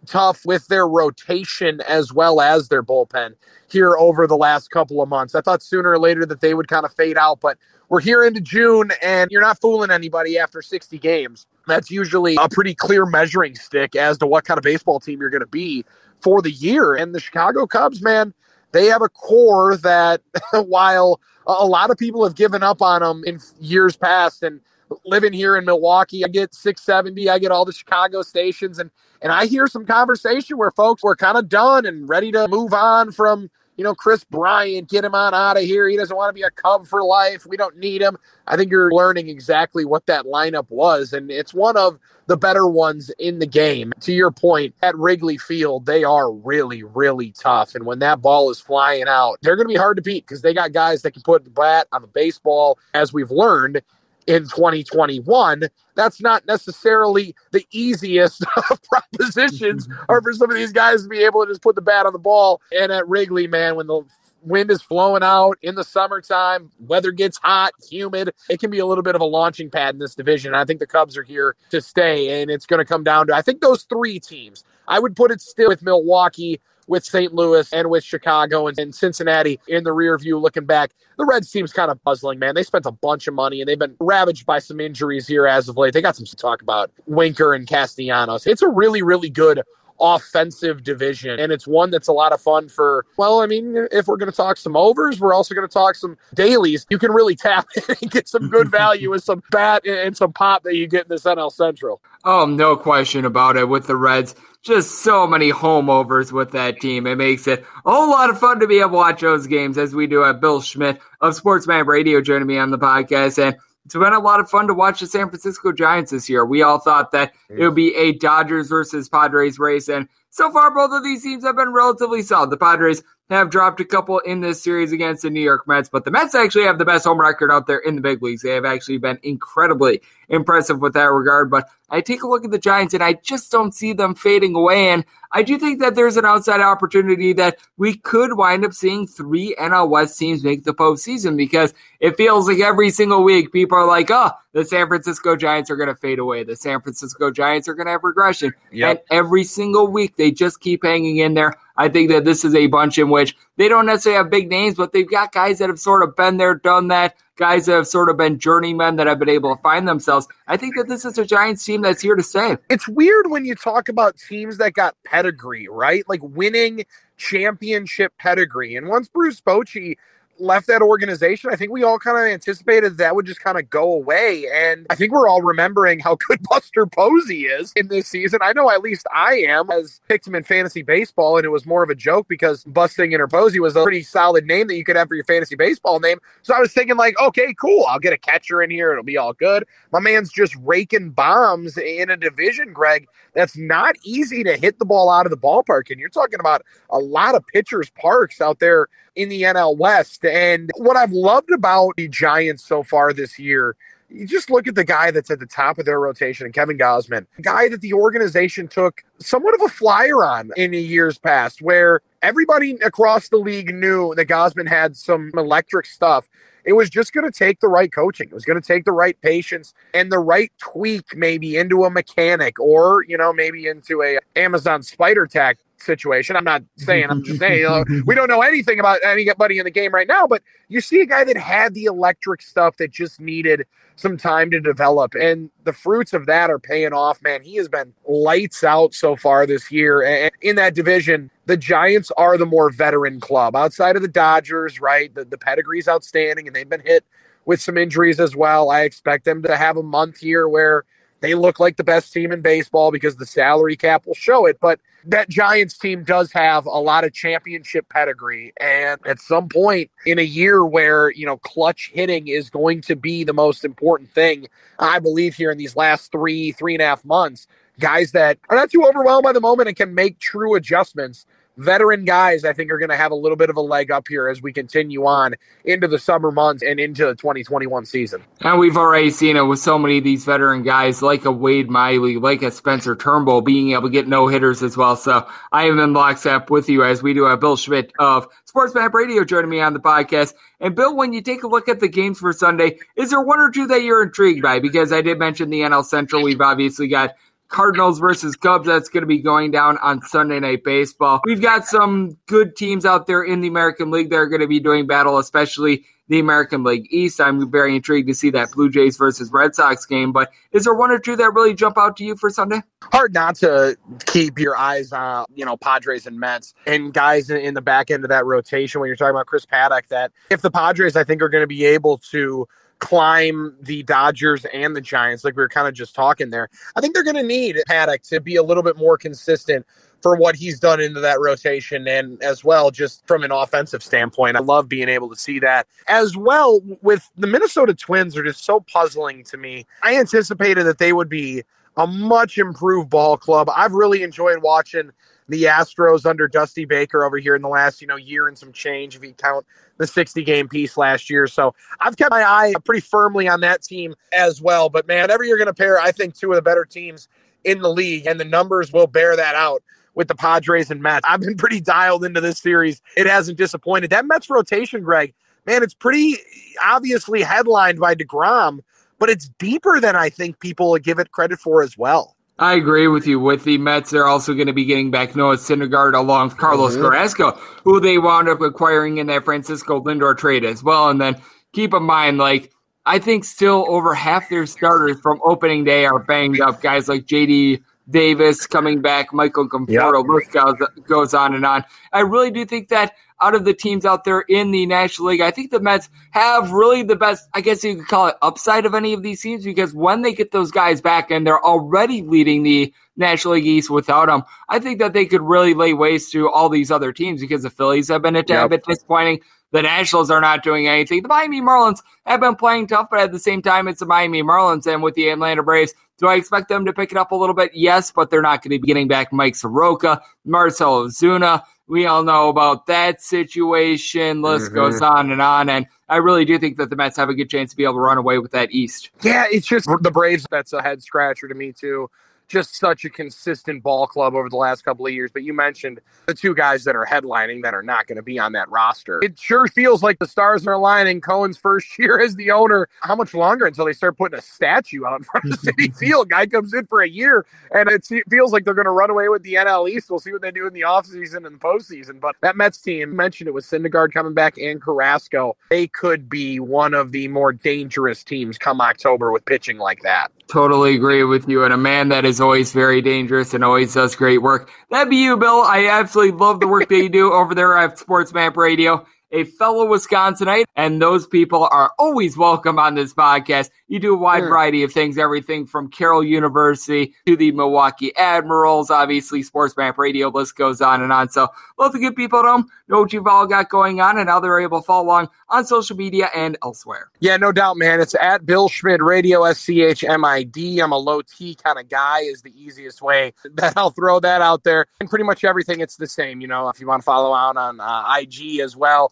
tough with their rotation as well as their bullpen here over the last couple of months. I thought sooner or later that they would kind of fade out, but we're here into June and you're not fooling anybody after 60 games. That's usually a pretty clear measuring stick as to what kind of baseball team you're going to be for the year. And the Chicago Cubs, man, they have a core that while a lot of people have given up on them in years past and living here in Milwaukee, I get 670, I get all the Chicago stations and and I hear some conversation where folks were kind of done and ready to move on from you know, Kris Bryant, get him on out of here. He doesn't want to be a Cub for life. We don't need him. I think you're learning exactly what that lineup was, and it's one of the better ones in the game. To your point, at Wrigley Field, they are really, really tough. And when that ball is flying out, they're going to be hard to beat because they got guys that can put the bat on the baseball, as we've learned in 2021. That's not necessarily the easiest of propositions, mm-hmm. or for some of these guys to be able to just put the bat on the ball. And at Wrigley, man, when the wind is flowing out in the summertime, weather gets hot, humid, it can be a little bit of a launching pad in this division. I think the Cubs are here to stay, and it's going to come down to, I think, those three teams. I would put it still with Milwaukee with St. Louis and with Chicago and, and, Cincinnati in the rear view looking back. The Reds team's kind of puzzling, man. They spent a bunch of money and they've been ravaged by some injuries here as of late. They got some to talk about. Winker and Castellanos. It's a really, really good offensive division. And it's one that's a lot of fun for, well, I mean, if we're going to talk some overs, we're also going to talk some dailies. You can really tap and get some good value with some bat and some pop that you get in this NL Central. Oh, no question about it with the Reds. Just so many home overs with that team. It makes it a whole lot of fun to be able to watch those games as we do have Bill Schmid of Sports Map Radio joining me on the podcast. And it's been a lot of fun to watch the San Francisco Giants this year. We all thought that it would be a Dodgers versus Padres race, and so far both of these teams have been relatively solid. The Padres have dropped a couple in this series against the New York Mets, but the Mets actually have the best home record out there in the big leagues. They have actually been incredibly impressive with that regard. But I take a look at the Giants and I just don't see them fading away. And I do think that there's an outside opportunity that we could wind up seeing three NL West teams make the postseason because it feels like every single week people are like, oh, the San Francisco Giants are going to fade away. The San Francisco Giants are going to have regression. Yep. And every single week they just keep hanging in there. I think that this is a bunch in which they don't necessarily have big names, but they've got guys that have sort of been there, done that, guys that have sort of been journeymen that have been able to find themselves. I think that this is a Giants team that's here to stay. It's weird when you talk about teams that got pedigree, right? Like winning championship pedigree. And once Bruce Bochy left that organization, I think we all kind of anticipated that would just kind of go away. And I think we're all remembering how good Buster Posey is in this season. I know at least I am, as picked him in fantasy baseball, and it was more of a joke because Busting or Posey was a pretty solid name that you could have for your fantasy baseball name. So I was thinking, like, okay, cool, I'll get a catcher in here, it'll be all good. My man's just raking bombs in a division, Greg, that's not easy to hit the ball out of the ballpark. And you're talking about a lot of pitchers' parks out there in the NL West. And what I've loved about the Giants so far this year you just look at the guy that's at the top of their rotation, Kevin Gausman, a guy that the organization took somewhat of a flyer on in the years past, where everybody across the league knew that Gausman had some electric stuff. It was just going to take the right coaching. It was going to take the right patience and the right tweak, maybe into a mechanic or, you know, maybe into a Amazon spider tack situation. I'm not saying, I'm just saying, you know, we don't know anything about anybody in the game right now, but you see a guy that had the electric stuff that just needed some time to develop. And the fruits of that are paying off, man. He has been lights out so far this year. And in that division, the Giants are the more veteran club outside of the Dodgers, right? The, the pedigree's outstanding and they've been hit with some injuries as well. I expect them to have a month here where they look like the best team in baseball because the salary cap will show it. But that Giants team does have a lot of championship pedigree. And at some point in a year where, you know, clutch hitting is going to be the most important thing, I believe here in these last three, three and a half months, guys that are not too overwhelmed by the moment and can make true adjustments veteran guys, I think, are going to have a little bit of a leg up here as we continue on into the summer months and into the 2021 season. And we've already seen it with so many of these veteran guys, like a Wade Miley, like a Spencer Turnbull, being able to get no hitters as well. So I am in lockstep with you as we do have Bill Schmid of Sports Map Radio joining me on the podcast. And Bill, when you take a look at the games for Sunday, is there one or two that you're intrigued by? Because I did mention the NL Central. We've obviously got Cardinals versus Cubs. That's going to be going down on Sunday Night Baseball. We've got some good teams out there in the American League that are going to be doing battle, especially the American League East. I'm very intrigued to see that Blue Jays versus Red Sox game. But is there one or two that really jump out to you for Sunday? Hard not to keep your eyes on, you know, Padres and Mets and guys in the back end of that rotation when you're talking about Chris Paddack. That if the Padres, I think, are going to be able to climb the Dodgers and the Giants, like we were kind of just talking there. I think they're going to need Paddack to be a little bit more consistent for what he's done into that rotation and as well just from an offensive standpoint. I love being able to see that. As well with the Minnesota Twins are just so puzzling to me. I anticipated that they would be a much improved ball club. I've really enjoyed watching the Astros under Dusty Baker over here in the last, you know, year and some change if you count the 60 game piece last year. So I've kept my eye pretty firmly on that team as well. But man, year you're going to pair, I think, two of the better teams in the league, and the numbers will bear that out with the Padres and Mets. I've been pretty dialed into this series. It hasn't disappointed. That Mets rotation, Greg, man, it's pretty obviously headlined by DeGrom, but it's deeper than I think people give it credit for as well. I agree with you. With the Mets, they're also going to be getting back Noah Syndergaard along with Carlos mm-hmm. Carrasco, who they wound up acquiring in that Francisco Lindor trade as well. And then keep in mind, like, I think still over half their starters from opening day are banged up. Guys like JD Davis coming back, Michael Conforto, yep. goes, goes on and on. I really do think that out of the teams out there in the National League, I think the Mets have really the best, I guess you could call it upside of any of these teams because when they get those guys back and they're already leading the National League East without them, I think that they could really lay waste to all these other teams because the Phillies have been a yep. bit disappointing. The Nationals are not doing anything. The Miami Marlins have been playing tough, but at the same time, it's the Miami Marlins. And with the Atlanta Braves, do I expect them to pick it up a little bit? Yes, but they're not going to be getting back Mike Soroka, Marcell Ozuna. We all know about that situation. List mm-hmm. goes on and on. And I really do think that the Mets have a good chance to be able to run away with that East. Yeah, it's just the Braves. That's a head scratcher to me, too just such a consistent ball club over the last couple of years. But you mentioned the two guys that are headlining that are not going to be on that roster. It sure feels like the stars are aligning. Cohen's first year as the owner. How much longer until they start putting a statue out in front of Citi Field? Guy comes in for a year, and it feels like they're going to run away with the NL East. We'll see what they do in the offseason and the postseason. But that Mets team mentioned it was Syndergaard coming back and Carrasco. They could be one of the more dangerous teams come October with pitching like that. Totally agree with you. And a man that is always very dangerous and always does great work. That'd be you, Bill. I absolutely love the work that you do over there at Sports Map Radio a fellow Wisconsinite, and those people are always welcome on this podcast. You do a wide sure. variety of things, everything from Carroll University to the Milwaukee Admirals, obviously Sports Map Radio list goes on and on. So love to get people at home know what you've all got going on and how they're able to follow along on social media and elsewhere. Yeah, no doubt, man. It's at Bill Schmid Radio, S C H M I D. I'm a low T kind of guy, is the easiest way that I'll throw that out there. And pretty much everything, it's the same. You know, if you want to follow out on uh, IG as well,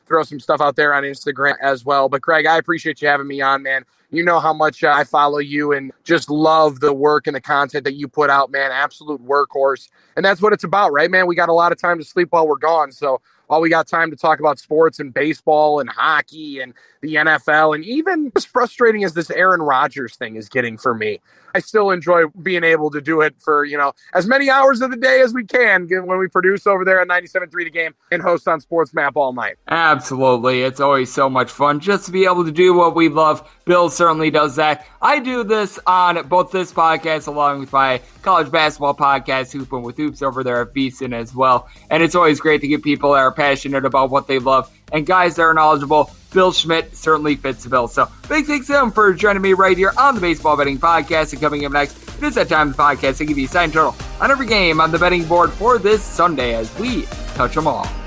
throw some stuff out there on Instagram as well. But Greg, I appreciate you having me on, man. You know how much uh, I follow you and just love the work and the content that you put out, man. Absolute workhorse. And that's what it's about, right, man? We got a lot of time to sleep while we're gone. So while we got time to talk about sports and baseball and hockey and the NFL, and even as frustrating as this Aaron Rodgers thing is getting for me, I still enjoy being able to do it for, you know, as many hours of the day as we can when we produce over there at 97.3 The Game and host on Sports Map all night. Absolutely. It's always so much fun just to be able to do what we love. Bill certainly does that. I do this on both this podcast along with my college basketball podcast, Hoopin' with Hoops, over there at VSiN as well. And it's always great to get people that are passionate about what they love and guys that are knowledgeable Bill Schmid certainly fits the bill. So big thanks to him for joining me right here on the Baseball Betting Podcast. And coming up next, it is that time of the podcast to give you a sign total on every game on the betting board for this Sunday as we touch them all.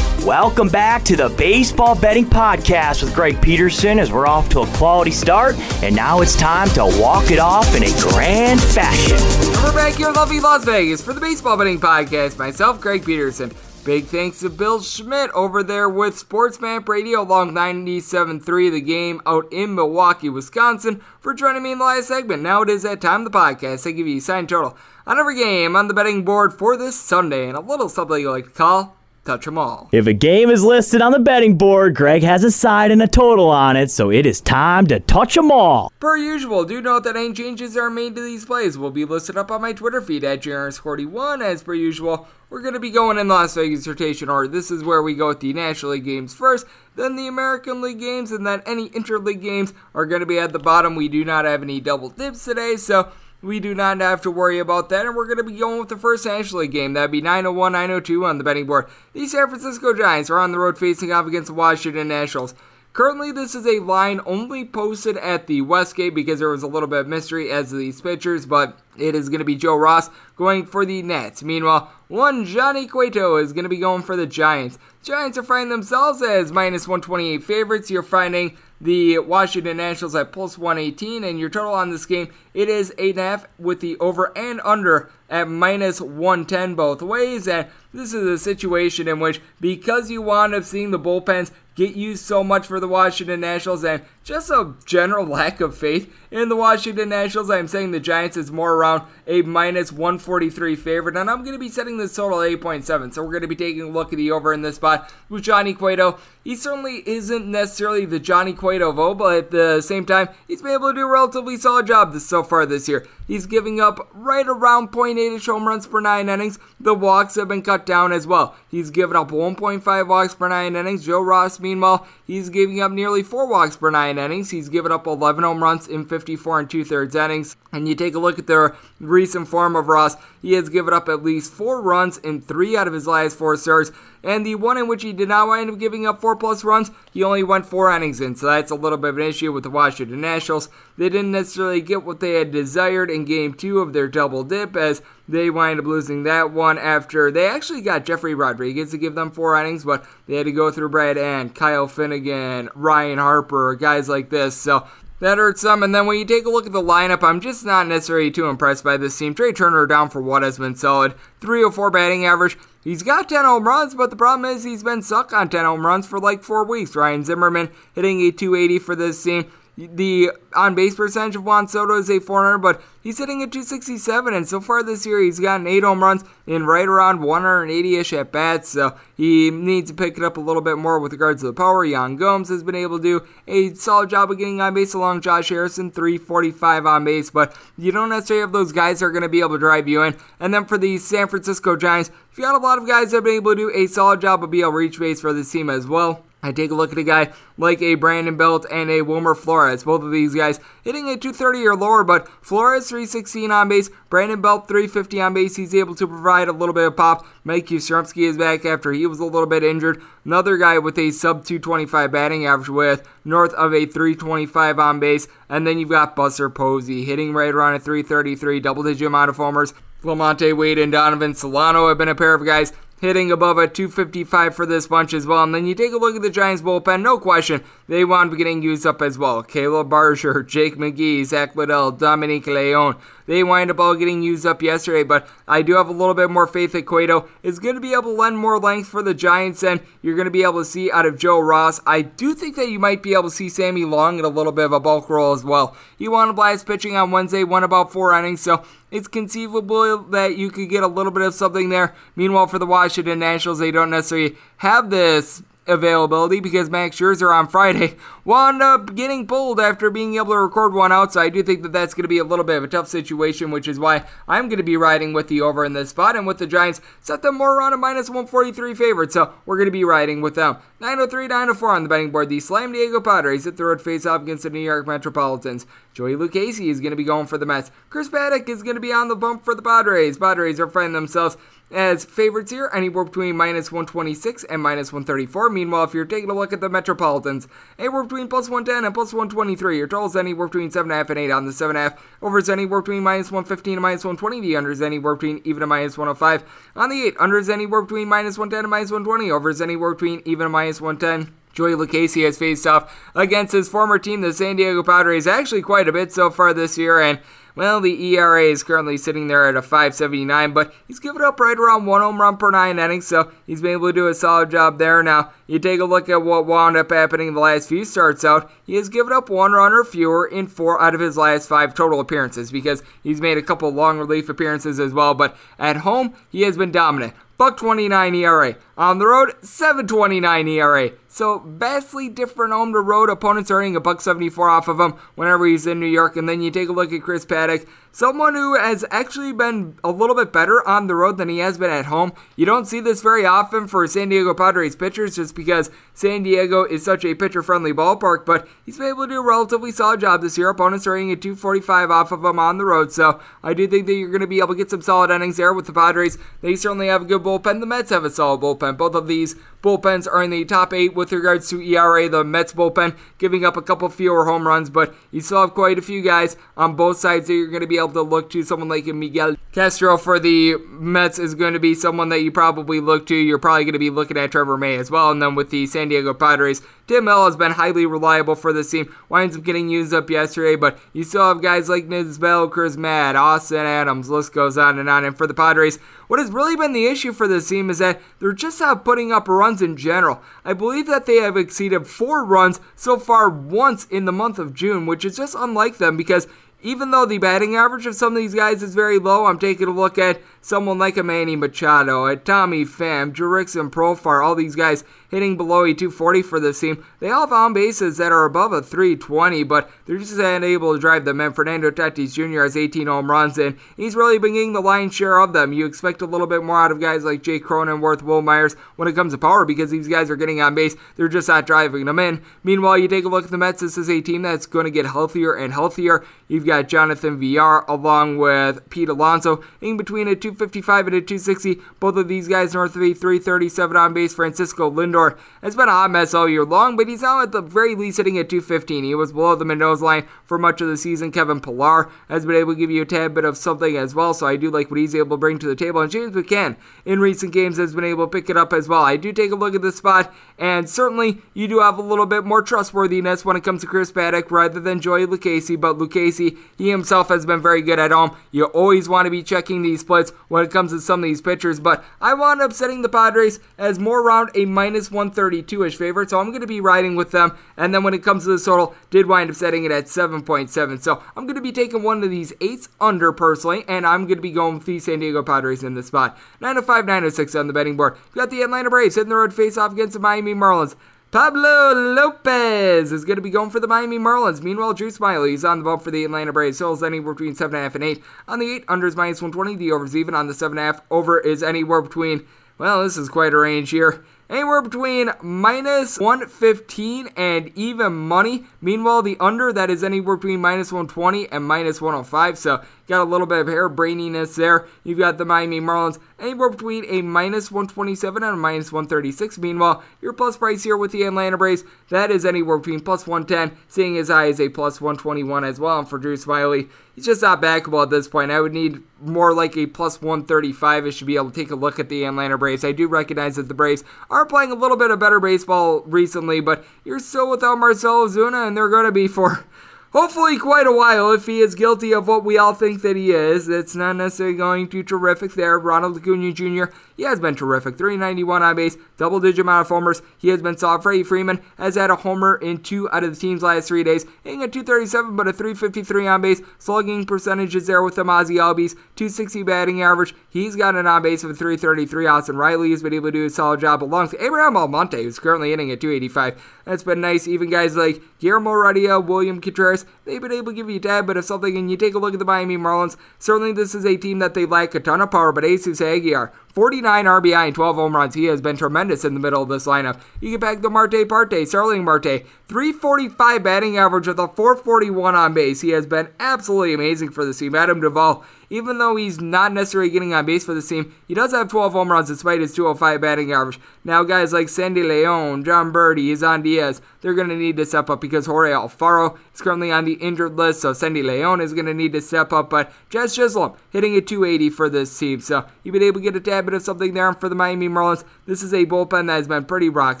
Welcome back to the Baseball Betting Podcast with Greg Peterson as we're off to a quality start. And now it's time to walk it off in a grand fashion. we're back here in lovely Las Vegas for the Baseball Betting Podcast. Myself, Greg Peterson. Big thanks to Bill Schmid over there with Sportsmap Radio along 97.3 The Game out in Milwaukee, Wisconsin for joining me in the last segment. Now it is that time of the podcast. I give you a sign total on every game on the betting board for this Sunday and a little something you like to call touch them all. If a game is listed on the betting board, Greg has a side and a total on it, so it is time to touch them all. Per usual, do note that any changes are made to these plays will be listed up on my Twitter feed at JRS41. As per usual, we're going to be going in Las Vegas rotation order. This is where we go with the National League games first, then the American League games, and then any interleague games are going to be at the bottom. We do not have any double dips today, so we do not have to worry about that, and we're going to be going with the first National League game. That'd be 901 902 on the betting board. The San Francisco Giants are on the road facing off against the Washington Nationals. Currently, this is a line only posted at the Westgate because there was a little bit of mystery as to these pitchers, but it is going to be Joe Ross going for the Nats. Meanwhile, one Johnny Cueto is going to be going for the Giants. Giants are finding themselves as minus 128 favorites. You're finding the Washington Nationals at plus 118, and your total on this game it is eight and a half with the over and under at minus 110 both ways. And this is a situation in which because you wound up seeing the bullpens get used so much for the Washington Nationals and just a general lack of faith in the Washington Nationals. I'm saying the Giants is more around a minus 143 favorite, and I'm going to be setting this total at 8.7. So we're going to be taking a look at the over in this spot with Johnny Cueto. He certainly isn't necessarily the Johnny Cueto of old, oh oh, but at the same time, he's been able to do a relatively solid job this, so far this year. He's giving up right around 0.8 home runs per nine innings. The walks have been cut down as well. He's given up 1.5 walks per nine innings. Joe Ross, meanwhile, he's giving up nearly four walks per nine innings. He's given up 11 home runs in 54 and two thirds innings. And you take a look at their recent form of Ross, he has given up at least four runs in three out of his last four starts. And the one in which he did not wind up giving up four plus runs, he only went four innings in. So that's a little bit of an issue with the Washington Nationals. They didn't necessarily get what they had desired in game two of their double dip as they wind up losing that one after they actually got Jeffrey Rodriguez to give them four innings, but they had to go through Brad Hand Kyle Finnegan, Ryne Harper, guys like this. So that hurts some. And then when you take a look at the lineup, I'm just not necessarily too impressed by this team. Trea Turner down for what has been solid. 304 batting average. He's got 10 home runs, but the problem is he's been stuck on 10 home runs for like four weeks. Ryan Zimmerman hitting a 280 for this team. The on base percentage of Juan Soto is a 400, but he's hitting at 267, and so far this year he's gotten eight home runs in right around 180 ish at bats. So he needs to pick it up a little bit more with regards to the power. Yan Gomes has been able to do a solid job of getting on base along Josh Harrison, 345 on base, but you don't necessarily have those guys that are going to be able to drive you in. And then for the San Francisco Giants, you got a lot of guys that have been able to do a solid job of being able to reach base for this team as well. I take a look at a guy like a Brandon Belt and a Wilmer Flores. Both of these guys hitting a 230 or lower, but Flores 316 on base, Brandon Belt 350 on base. He's able to provide a little bit of pop. Mike Yastrzemski is back after he was a little bit injured. Another guy with a sub 225 batting average with north of a 325 on base. And then you've got Buster Posey hitting right around a 333, double digit amount of homers. Lamonte Wade and Donovan Solano have been a pair of guys hitting above a 255 for this bunch as well. And then you take a look at the Giants bullpen, no question, they wound up getting used up as well. Caleb Baragar, Jake McGee, Zack Littell, Dominic Leone. they wind up all getting used up yesterday. But I do have a little bit more faith that Cueto is going to be able to lend more length for the Giants, and you're going to be able to see out of Joe Ross. I do think that you might be able to see Sammy Long in a little bit of a bulk role as well. He won a blast pitching on Wednesday, won about four innings, so it's conceivable that you could get a little bit of something there. Meanwhile, for the Washington Nationals, they don't necessarily have this availability because Max Scherzer on Friday wound up getting pulled after being able to record one out. So I do think that that's going to be a little bit of a tough situation, which is why I'm going to be riding with the over in this spot. And with the Giants, set them more around a minus 143 favorite. So we're going to be riding with them. 903, 904 on the betting board. The Slam Diego Padres hit the road face off against the New York Metropolitans. Joey Lucchesi is going to be going for the Mets. Chris Paddack is going to be on the bump for the Padres. Padres are finding themselves as favorites here, anywhere between minus 126 and minus 134. Meanwhile, if you're taking a look at the Metropolitans, anywhere between plus 110 and plus 123. Your total's anywhere between 7.5 and 8 on the 7.5. Overs anywhere between minus 115 and minus 120. The unders anywhere between even and minus 105. On the 8, unders anywhere between minus 110 and minus 120. Overs anywhere between even and minus 110. Joey Lucchesi has faced off against his former team, the San Diego Padres, actually quite a bit so far this year, and well, the ERA is currently sitting there at a 579, but he's given up right around one home run per nine innings, so he's been able to do a solid job there. Now, you take a look at what wound up happening in the last few starts out, he has given up one run or fewer in four out of his last five total appearances because he's made a couple long relief appearances as well, but at home, he has been dominant. Buck 29 ERA. On the road, 729 ERA. So vastly different home to road. Opponents earning a buck 74 off of him whenever he's in New York. And then you take a look at Chris Paddack, someone who has actually been a little bit better on the road than he has been at home. You don't see this very often for San Diego Padres pitchers just because San Diego is such a pitcher friendly ballpark, but he's been able to do a relatively solid job this year. Opponents earning a 245 off of him on the road. So I do think that you're going to be able to get some solid innings there with the Padres. They certainly have a good bullpen. The Mets have a solid bullpen. Both of these bullpens are in the top eight with regards to ERA. The Mets bullpen giving up a couple fewer home runs, but you still have quite a few guys on both sides that you're going to be able to look to. Someone like Miguel Castro for the Mets is going to be someone that you probably look to. You're probably going to be looking at Trevor May as well. And then with the San Diego Padres, Tim Hill has been highly reliable for this team. Winds up getting used up yesterday, but you still have guys like Nisbel, Chris Mad, Austin Adams, list goes on and on. And for the Padres, what has really been the issue for this team is that they're just not putting up runs in general. I believe that they have exceeded four runs so far once in the month of June, which is just unlike them because even though the batting average of some of these guys is very low, I'm taking a look at someone like a Manny Machado, a Tommy Pham, Jurickson Profar, all these guys hitting below a 240 for this team. They all have on bases that are above a 320, but they're just unable to drive them in. Fernando Tatis Jr. has 18 home runs, and he's really been getting the lion's share of them. You expect a little bit more out of guys like Jake Cronenworth, Wil Myers when it comes to power because these guys are getting on base. They're just not driving them in. Meanwhile, you take a look at the Mets. This is a team that's going to get healthier and healthier. You've got Jonathan Villar along with Pete Alonso in between a 255 and a 260. Both of these guys north of a 337 on base. Francisco Lindor has been a hot mess all year long, but he's now at the very least hitting at 215. He was below the Mendoza line for much of the season. Kevin Pillar has been able to give you a tad bit of something as well, so I do like what he's able to bring to the table. And James McCann in recent games has been able to pick it up as well. I do take a look at this spot, and certainly you do have a little bit more trustworthiness when it comes to Chris Paddack rather than Joey Lucchesi, but Lucchesi, he himself has been very good at home. You always want to be checking these splits when it comes to some of these pitchers, but I wound up setting the Padres as more around a minus 132 ish favorite, so I'm going to be riding with them. And then when it comes to the total, did wind up setting it at 7.7. So I'm going to be taking one of these eights under personally, and I'm going to be going with the San Diego Padres in this spot. 905, 906 on the betting board. We got the Atlanta Braves hitting the road face off against the Miami Marlins. Pablo Lopez is going to be going for the Miami Marlins. Meanwhile, Drew Smyly is on the bump for the Atlanta Braves. Sales anywhere between 7.5 and 8. On the 8, under is minus 120. The over is even. On the 7.5, over is anywhere between, well, this is quite a range here anywhere between minus 115 and even money. Meanwhile, the under that is anywhere between minus 120 and minus 105. So got a little bit of hair braininess there. You've got the Miami Marlins anywhere between a minus 127 and a minus 136. Meanwhile, your plus price here with the Atlanta Braves that is anywhere between plus 110, seeing as high as a plus 121 as well. And for Drew Smyly, he's just not backable at this point. I would need more like a plus 135 ish to be able to take a look at the Atlanta Braves. I do recognize that the Braves are playing a little bit of better baseball recently, but you're still without Marcell Ozuna, and they're going to be for hopefully quite a while if he is guilty of what we all think that he is. It's not necessarily going to be terrific there. Ronald Acuna Jr., he has been terrific. 391 on base, double digit amount of homers. He has been solid. Freddie Freeman has had a homer in two out of the team's last three days, hitting a 237 but a 353 on base. Slugging percentage is there with the Ozzie Albies, 260 batting average. He's got an on base of a 333. Austin Riley has been able to do a solid job along Abraham Almonte, who's currently hitting at 285. That's been nice. Even guys like Guillermo Heredia, William Contreras, they've been able to give you a tad bit of something. And you take a look at the Miami Marlins. Certainly, this is a team that they lack a ton of power, but Jesus Aguilar, 49 RBI and 12 home runs. He has been tremendous in the middle of this lineup. You get back to Marte Parte, Starling Marte, 345 batting average with a 441 on base. He has been absolutely amazing for the team. Adam Duvall, even though he's not necessarily getting on base for the team, he does have 12 home runs despite his 205 batting average. Now, guys like Sandy Leon, Jon Berti, Isan Diaz, they're going to need to step up because Jorge Alfaro is currently on the injured list, so Sandy Leon is going to need to step up. But Jazz Chisholm hitting a 280 for this team, so you've been able to get a tad bit of something there for the Miami Marlins. This is a bullpen that has been pretty rock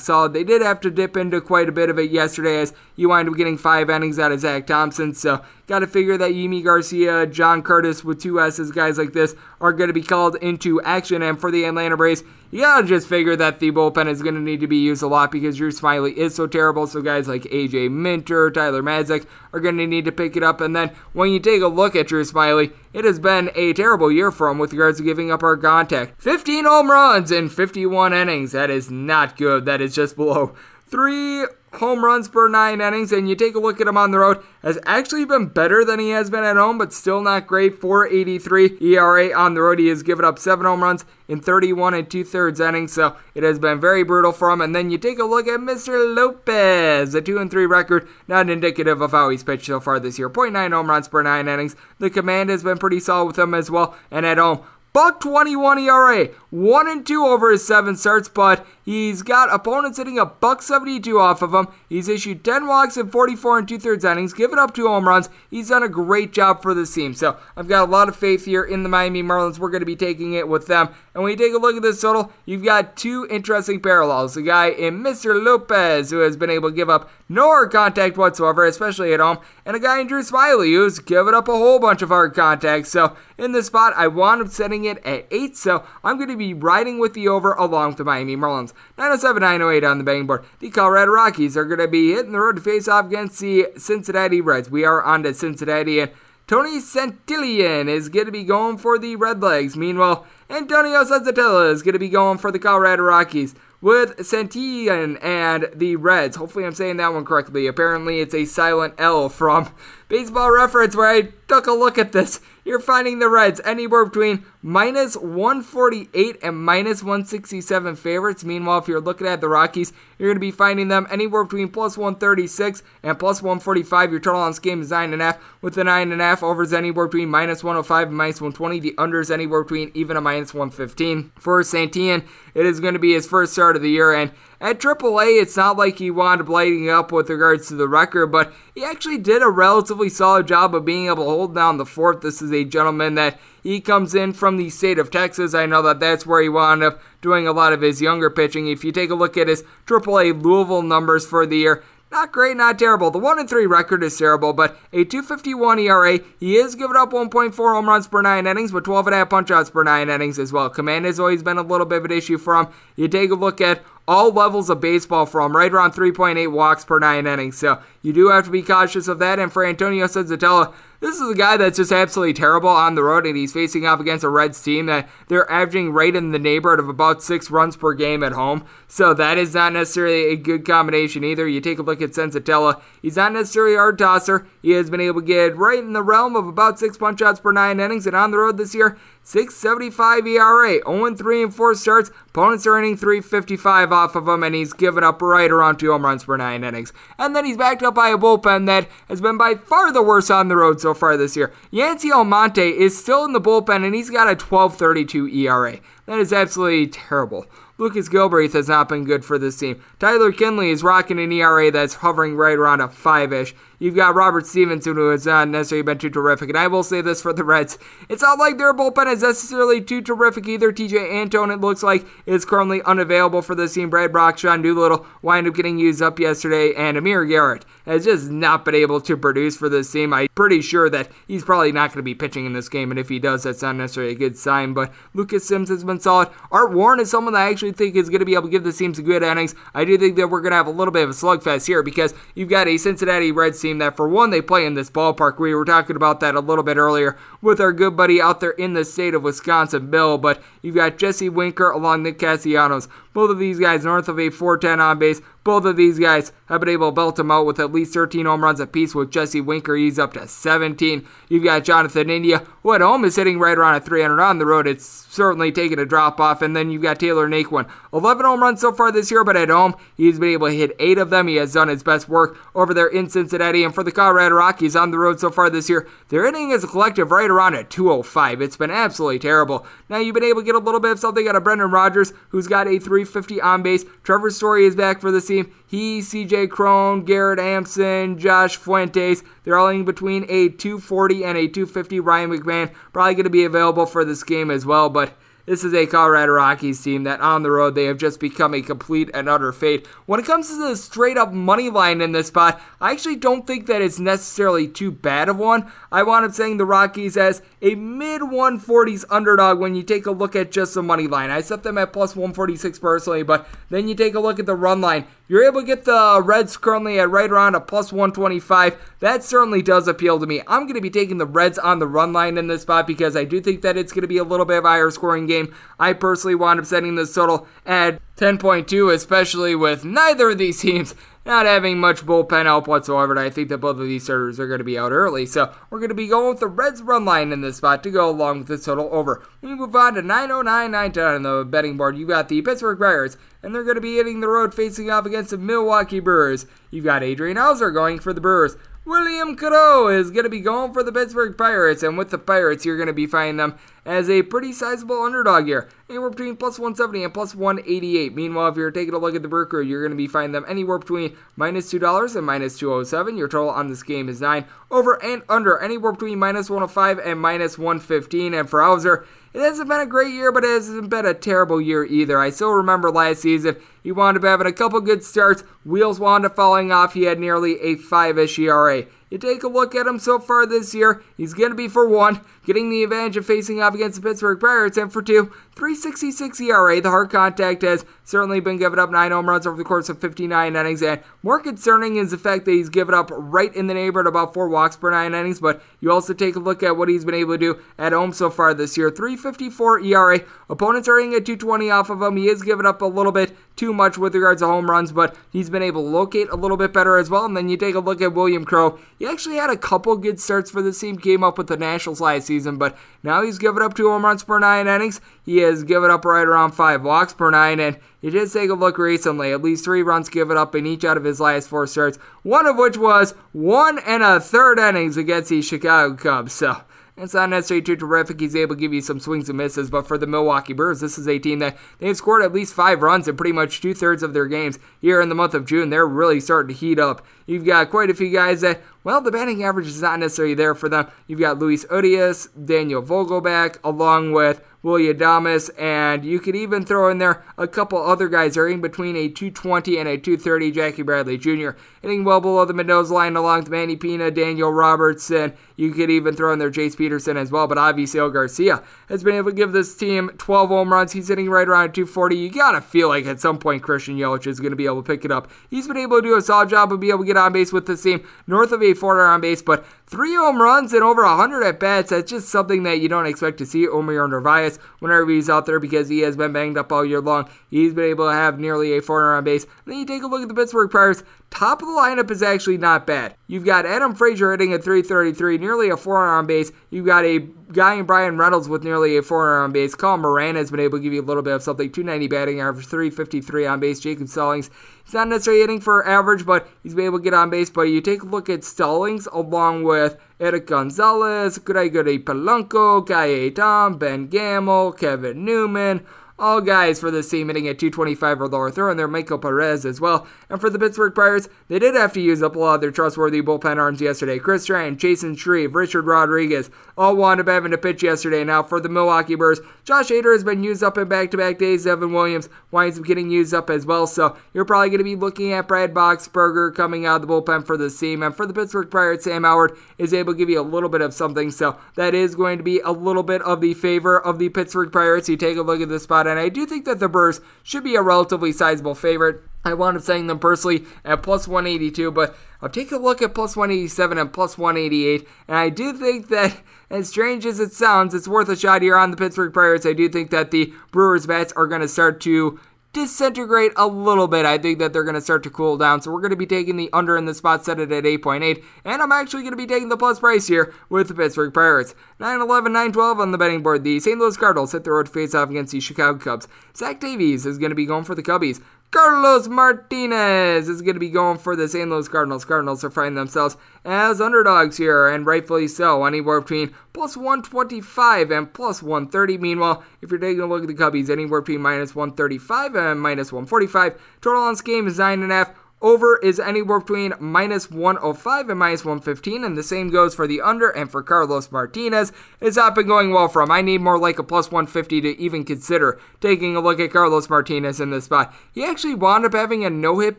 solid. They did have to dip into quite a bit of it yesterday as you wind up getting five innings out of Zach Thompson, so got to figure that Yimi Garcia, John Curtis with two S's, guys like this are going to be called into action. And for the Atlanta Braves, you gotta just figure that the bullpen is gonna need to be used a lot because Drew Smyly is so terrible. So guys like AJ Minter, Tyler Matzek are gonna need to pick it up. And then when you take a look at Drew Smyly, it has been a terrible year for him with regards to giving up our contact. 15 home runs in 51 innings. That is not good. That is just below three home runs per nine innings, and you take a look at him on the road, has actually been better than he has been at home, but still not great. 483 ERA on the road. He has given up seven home runs in 31 and two thirds innings, so it has been very brutal for him. And then you take a look at Mr. Lopez, a two and three record, not indicative of how he's pitched so far this year. 0.9 home runs per nine innings. The command has been pretty solid with him as well, and at home. Buck 21 ERA, 1 and 2 over his 7 starts, but he's got opponents hitting a buck 72 off of him. He's issued 10 walks in 44 and 2 thirds innings, given up 2 home runs. He's done a great job for this team. So I've got a lot of faith here in the Miami Marlins. We're going to be taking it with them. And when you take a look at this total, you've got two interesting parallels. The guy in Mr. Lopez, who has been able to give up no hard contact whatsoever, especially at home, and a guy in Drew Smyly, who's given up a whole bunch of hard contact. So in this spot, I wound up setting it at 8, so I'm going to be riding with the over along with the Miami Marlins. 907 908 on the betting board. The Colorado Rockies are going to be hitting the road to face off against the Cincinnati Reds. We are on to Cincinnati, and Tony Santillan is going to be going for the Redlegs. Meanwhile, Antonio Senzatela is going to be going for the Colorado Rockies with Santillan and the Reds. Hopefully, I'm saying that one correctly. Apparently, it's a silent L from Baseball Reference where I took a look at this. You're finding the Reds anywhere between minus 148 and minus 167 favorites. Meanwhile, if you're looking at the Rockies, you're going to be finding them anywhere between plus 136 and plus 145. Your total on this game is 9.5, with the 9.5 overs anywhere between minus 105 and minus 120. The unders anywhere between even a minus 115. For Santillan, it is going to be his first start of the year, and at AAA, it's not like he wound up lighting up with regards to the record, but he actually did a relatively solid job of being able to hold down the fort. This is a gentleman that he comes in from the state of Texas. I know that that's where he wound up doing a lot of his younger pitching. If you take a look at his AAA Louisville numbers for the year, not great, not terrible. The 1 and 3 record is terrible, but a 251 ERA. He is giving up 1.4 home runs per 9 innings, but 12 and a half punch outs per 9 innings as well. Command has always been a little bit of an issue for him. You take a look at all levels of baseball from right around 3.8 walks per 9 innings. So you do have to be cautious of that. And for Antonio Senzatela, this is a guy that's just absolutely terrible on the road, and he's facing off against a Reds team that they're averaging right in the neighborhood of about six runs per game at home. So that is not necessarily a good combination either. You take a look at Senzatela, he's not necessarily a hard tosser. He has been able to get right in the realm of about six punch outs per nine innings, and on the road this year, 675 ERA, 0 3 and 4 starts. Opponents are earning 355 off of him, and he's given up right around two home runs per nine innings. And then he's backed up by a bullpen that has been by far the worst on the road so far this year. Yency Almonte is still in the bullpen, and he's got a 1232 ERA. That is absolutely terrible. Lucas Gilbreath has not been good for this team. Tyler Kinley is rocking an ERA that's hovering right around a 5 ish. You've got Robert Stephenson, who has not necessarily been too terrific. And I will say this for the Reds it's not like their bullpen is necessarily too terrific either. Tejay Antone, it looks like, is currently unavailable for this team. Brad Brach, Sean Doolittle wind up getting used up yesterday. And Amir Garrett has just not been able to produce for this team. I'm pretty sure that he's probably not going to be pitching in this game. And if he does, that's not necessarily a good sign. But Lucas Sims has been solid. Art Warren is someone that I actually think is going to be able to give the team some good innings. I do think that we're going to have a little bit of a slugfest here because you've got a Cincinnati Reds team that, for one, they play in this ballpark. We were talking about that a little bit earlier with our good buddy out there in the state of Wisconsin, Bill. But you've got Jesse Winker along Nick Castellanos. Both of these guys north of a 410 on base. Both of these guys have been able to belt them out with at least 13 home runs apiece. With Jesse Winker, he's up to 17. You've got Jonathan India, who at home is hitting right around a 300 on the road. It's certainly taken a drop off. And then you've got Tyler Naquin, 11 home runs so far this year, but at home, he's been able to hit eight of them. He has done his best work over there in Cincinnati. And for the Colorado Rockies on the road so far this year, they're hitting as a collective right around a 205. It's been absolutely terrible. Now you've been able to get a little bit of something out of Brendan Rodgers, who's got a 350 on base. Trevor Story is back for the team. He, CJ Cron, Garrett Hampson, Josh Fuentes, they're all in between a 240 and a 250. Ryan McMahon probably going to be available for this game as well, but this is a Colorado Rockies team that on the road they have just become a complete and utter fate. When it comes to the straight up money line in this spot, I actually don't think that it's necessarily too bad of one. I wound up saying the Rockies as a mid 140s underdog when you take a look at just the money line. I set them at plus 146 personally, but then you take a look at the run line. You're able to get the Reds currently at right around a plus 125. That certainly does appeal to me. I'm going to be taking the Reds on the run line in this spot because I do think that it's going to be a little bit of a higher scoring game. I personally wound up setting this total at 10.2, especially with neither of these teams not having much bullpen help whatsoever. And I think that both of these starters are going to be out early. So we're going to be going with the Reds run line in this spot to go along with this total over. We move on to 909 910 on the betting board. You've got the Pittsburgh Pirates, and they're going to be hitting the road facing off against the Milwaukee Brewers. You've got Adrian Houser going for the Brewers. William Cadeau is going to be going for the Pittsburgh Pirates, and with the Pirates, you're going to be finding them as a pretty sizable underdog here, anywhere between plus 170 and plus 188. Meanwhile, if you're taking a look at the Brew you're going to be finding them anywhere between minus $2 and minus 207. Your total on this game is 9. Over and under, anywhere between minus 105 and minus 115. And for Houser, it hasn't been a great year, but it hasn't been a terrible year either. I still remember last season, he wound up having a couple good starts. Wheels wound up falling off. He had nearly a 5 ish ERA. You take a look at him so far this year, he's going to be for one, getting the advantage of facing off against the Pittsburgh Pirates, and for two, 366 ERA. The hard contact has certainly been giving up nine home runs over the course of 59 innings, and more concerning is the fact that he's given up right in the neighborhood about four walks per nine innings. But you also take a look at what he's been able to do at home so far this year 354 ERA. Opponents are hitting at 220 off of him. He is giving up a little bit too much with regards to home runs, but he's been able to locate a little bit better as well. And then you take a look at William Crowe. He actually had a couple good starts for the team, came up with the Nationals last season, but now he's given up two home runs per nine innings. He has given up right around five walks per nine, and he did take a look recently. At least three runs given up in each out of his last four starts, one of which was one and a third innings against the Chicago Cubs. So it's not necessarily too terrific. He's able to give you some swings and misses, but for the Milwaukee Brewers, this is a team that they've scored at least five runs in pretty much two thirds of their games here in the month of June. They're really starting to heat up. You've got quite a few guys that, well, the batting average is not necessarily there for them. You've got Luis Urias, Daniel Vogelbach, along with Willy Adames, and you could even throw in there a couple other guys that are in between a 220 and a 230. Jackie Bradley Jr. hitting well below the Mendoza line along with Manny Pina, Daniel Robertson. You could even throw in there Jace Peterson as well, but Avisail Garcia has been able to give this team 12 home runs. He's hitting right around 240. You gotta feel like at some point Christian Yelich is to be able to pick it up. He's been able to do a solid job of being able to get on base with this team, north of a 400 on base, but three home runs and over 100 at bats. That's just something that you don't expect to see. Omar Narvaez, whenever he's out there, because he has been banged up all year long, he's been able to have nearly a 400 on base. And then you take a look at the Pittsburgh Pirates, top of the lineup is actually not bad. You've got Adam Frazier hitting at 333, nearly a 400 on base. You've got a guy in Bryan Reynolds with nearly a 400 on base. Colin Moran has been able to give you a little bit of something. 290 batting average, 353 on base. Jacob Stallings, he's not necessarily hitting for average, but he's been able to get on base. But you take a look at Stallings along with Erik Gonzalez, Gregory Polanco, Tom, Ben Gamel, Kevin Newman all guys for this team hitting at 225 or lower, throwing their Michael Perez as well. And for the Pittsburgh Pirates, they did have to use up a lot of their trustworthy bullpen arms yesterday. Chris Ryan, Chasen Shreve, Richard Rodriguez all wound up having to pitch yesterday. Now for the Milwaukee Brewers, Josh Hader has been used up in back-to-back days. Devin Williams winds up getting used up as well. So you're probably going to be looking at Brad Boxberger coming out of the bullpen for the team. And for the Pittsburgh Pirates, Sam Howard is able to give you a little bit of something. So that is going to be a little bit of the favor of the Pittsburgh Pirates. You take a look at the spot and I do think that the Brewers should be a relatively sizable favorite. I wound up saying them personally at plus 182, but I'll take a look at plus 187 and plus 188, and I do think that, as strange as it sounds, it's worth a shot here on the Pittsburgh Pirates. I do think that the Brewers bats are going to start to disintegrate a little bit. I think that they're going to start to cool down. So we're going to be taking the under in the spot, set it at 8.8. And I'm actually going to be taking the plus price here with the Pittsburgh Pirates. 9 11, 9 12 on the betting board. The St. Louis Cardinals hit the road face off against the Chicago Cubs. Zach Davies is going to be going for the Cubbies. Carlos Martinez is going to be going for the St. Louis Cardinals. Cardinals are finding themselves as underdogs here, and rightfully so, anywhere between plus 125 and plus 130. Meanwhile, if you're taking a look at the Cubbies, anywhere between minus 135 and minus 145. Total on this game is 9.5. Over is anywhere between minus 105 and minus 115, and the same goes for the under and for Carlos Martinez. It's not been going well for him. I need more like a plus 150 to even consider taking a look at Carlos Martinez in this spot. He actually wound up having a no hit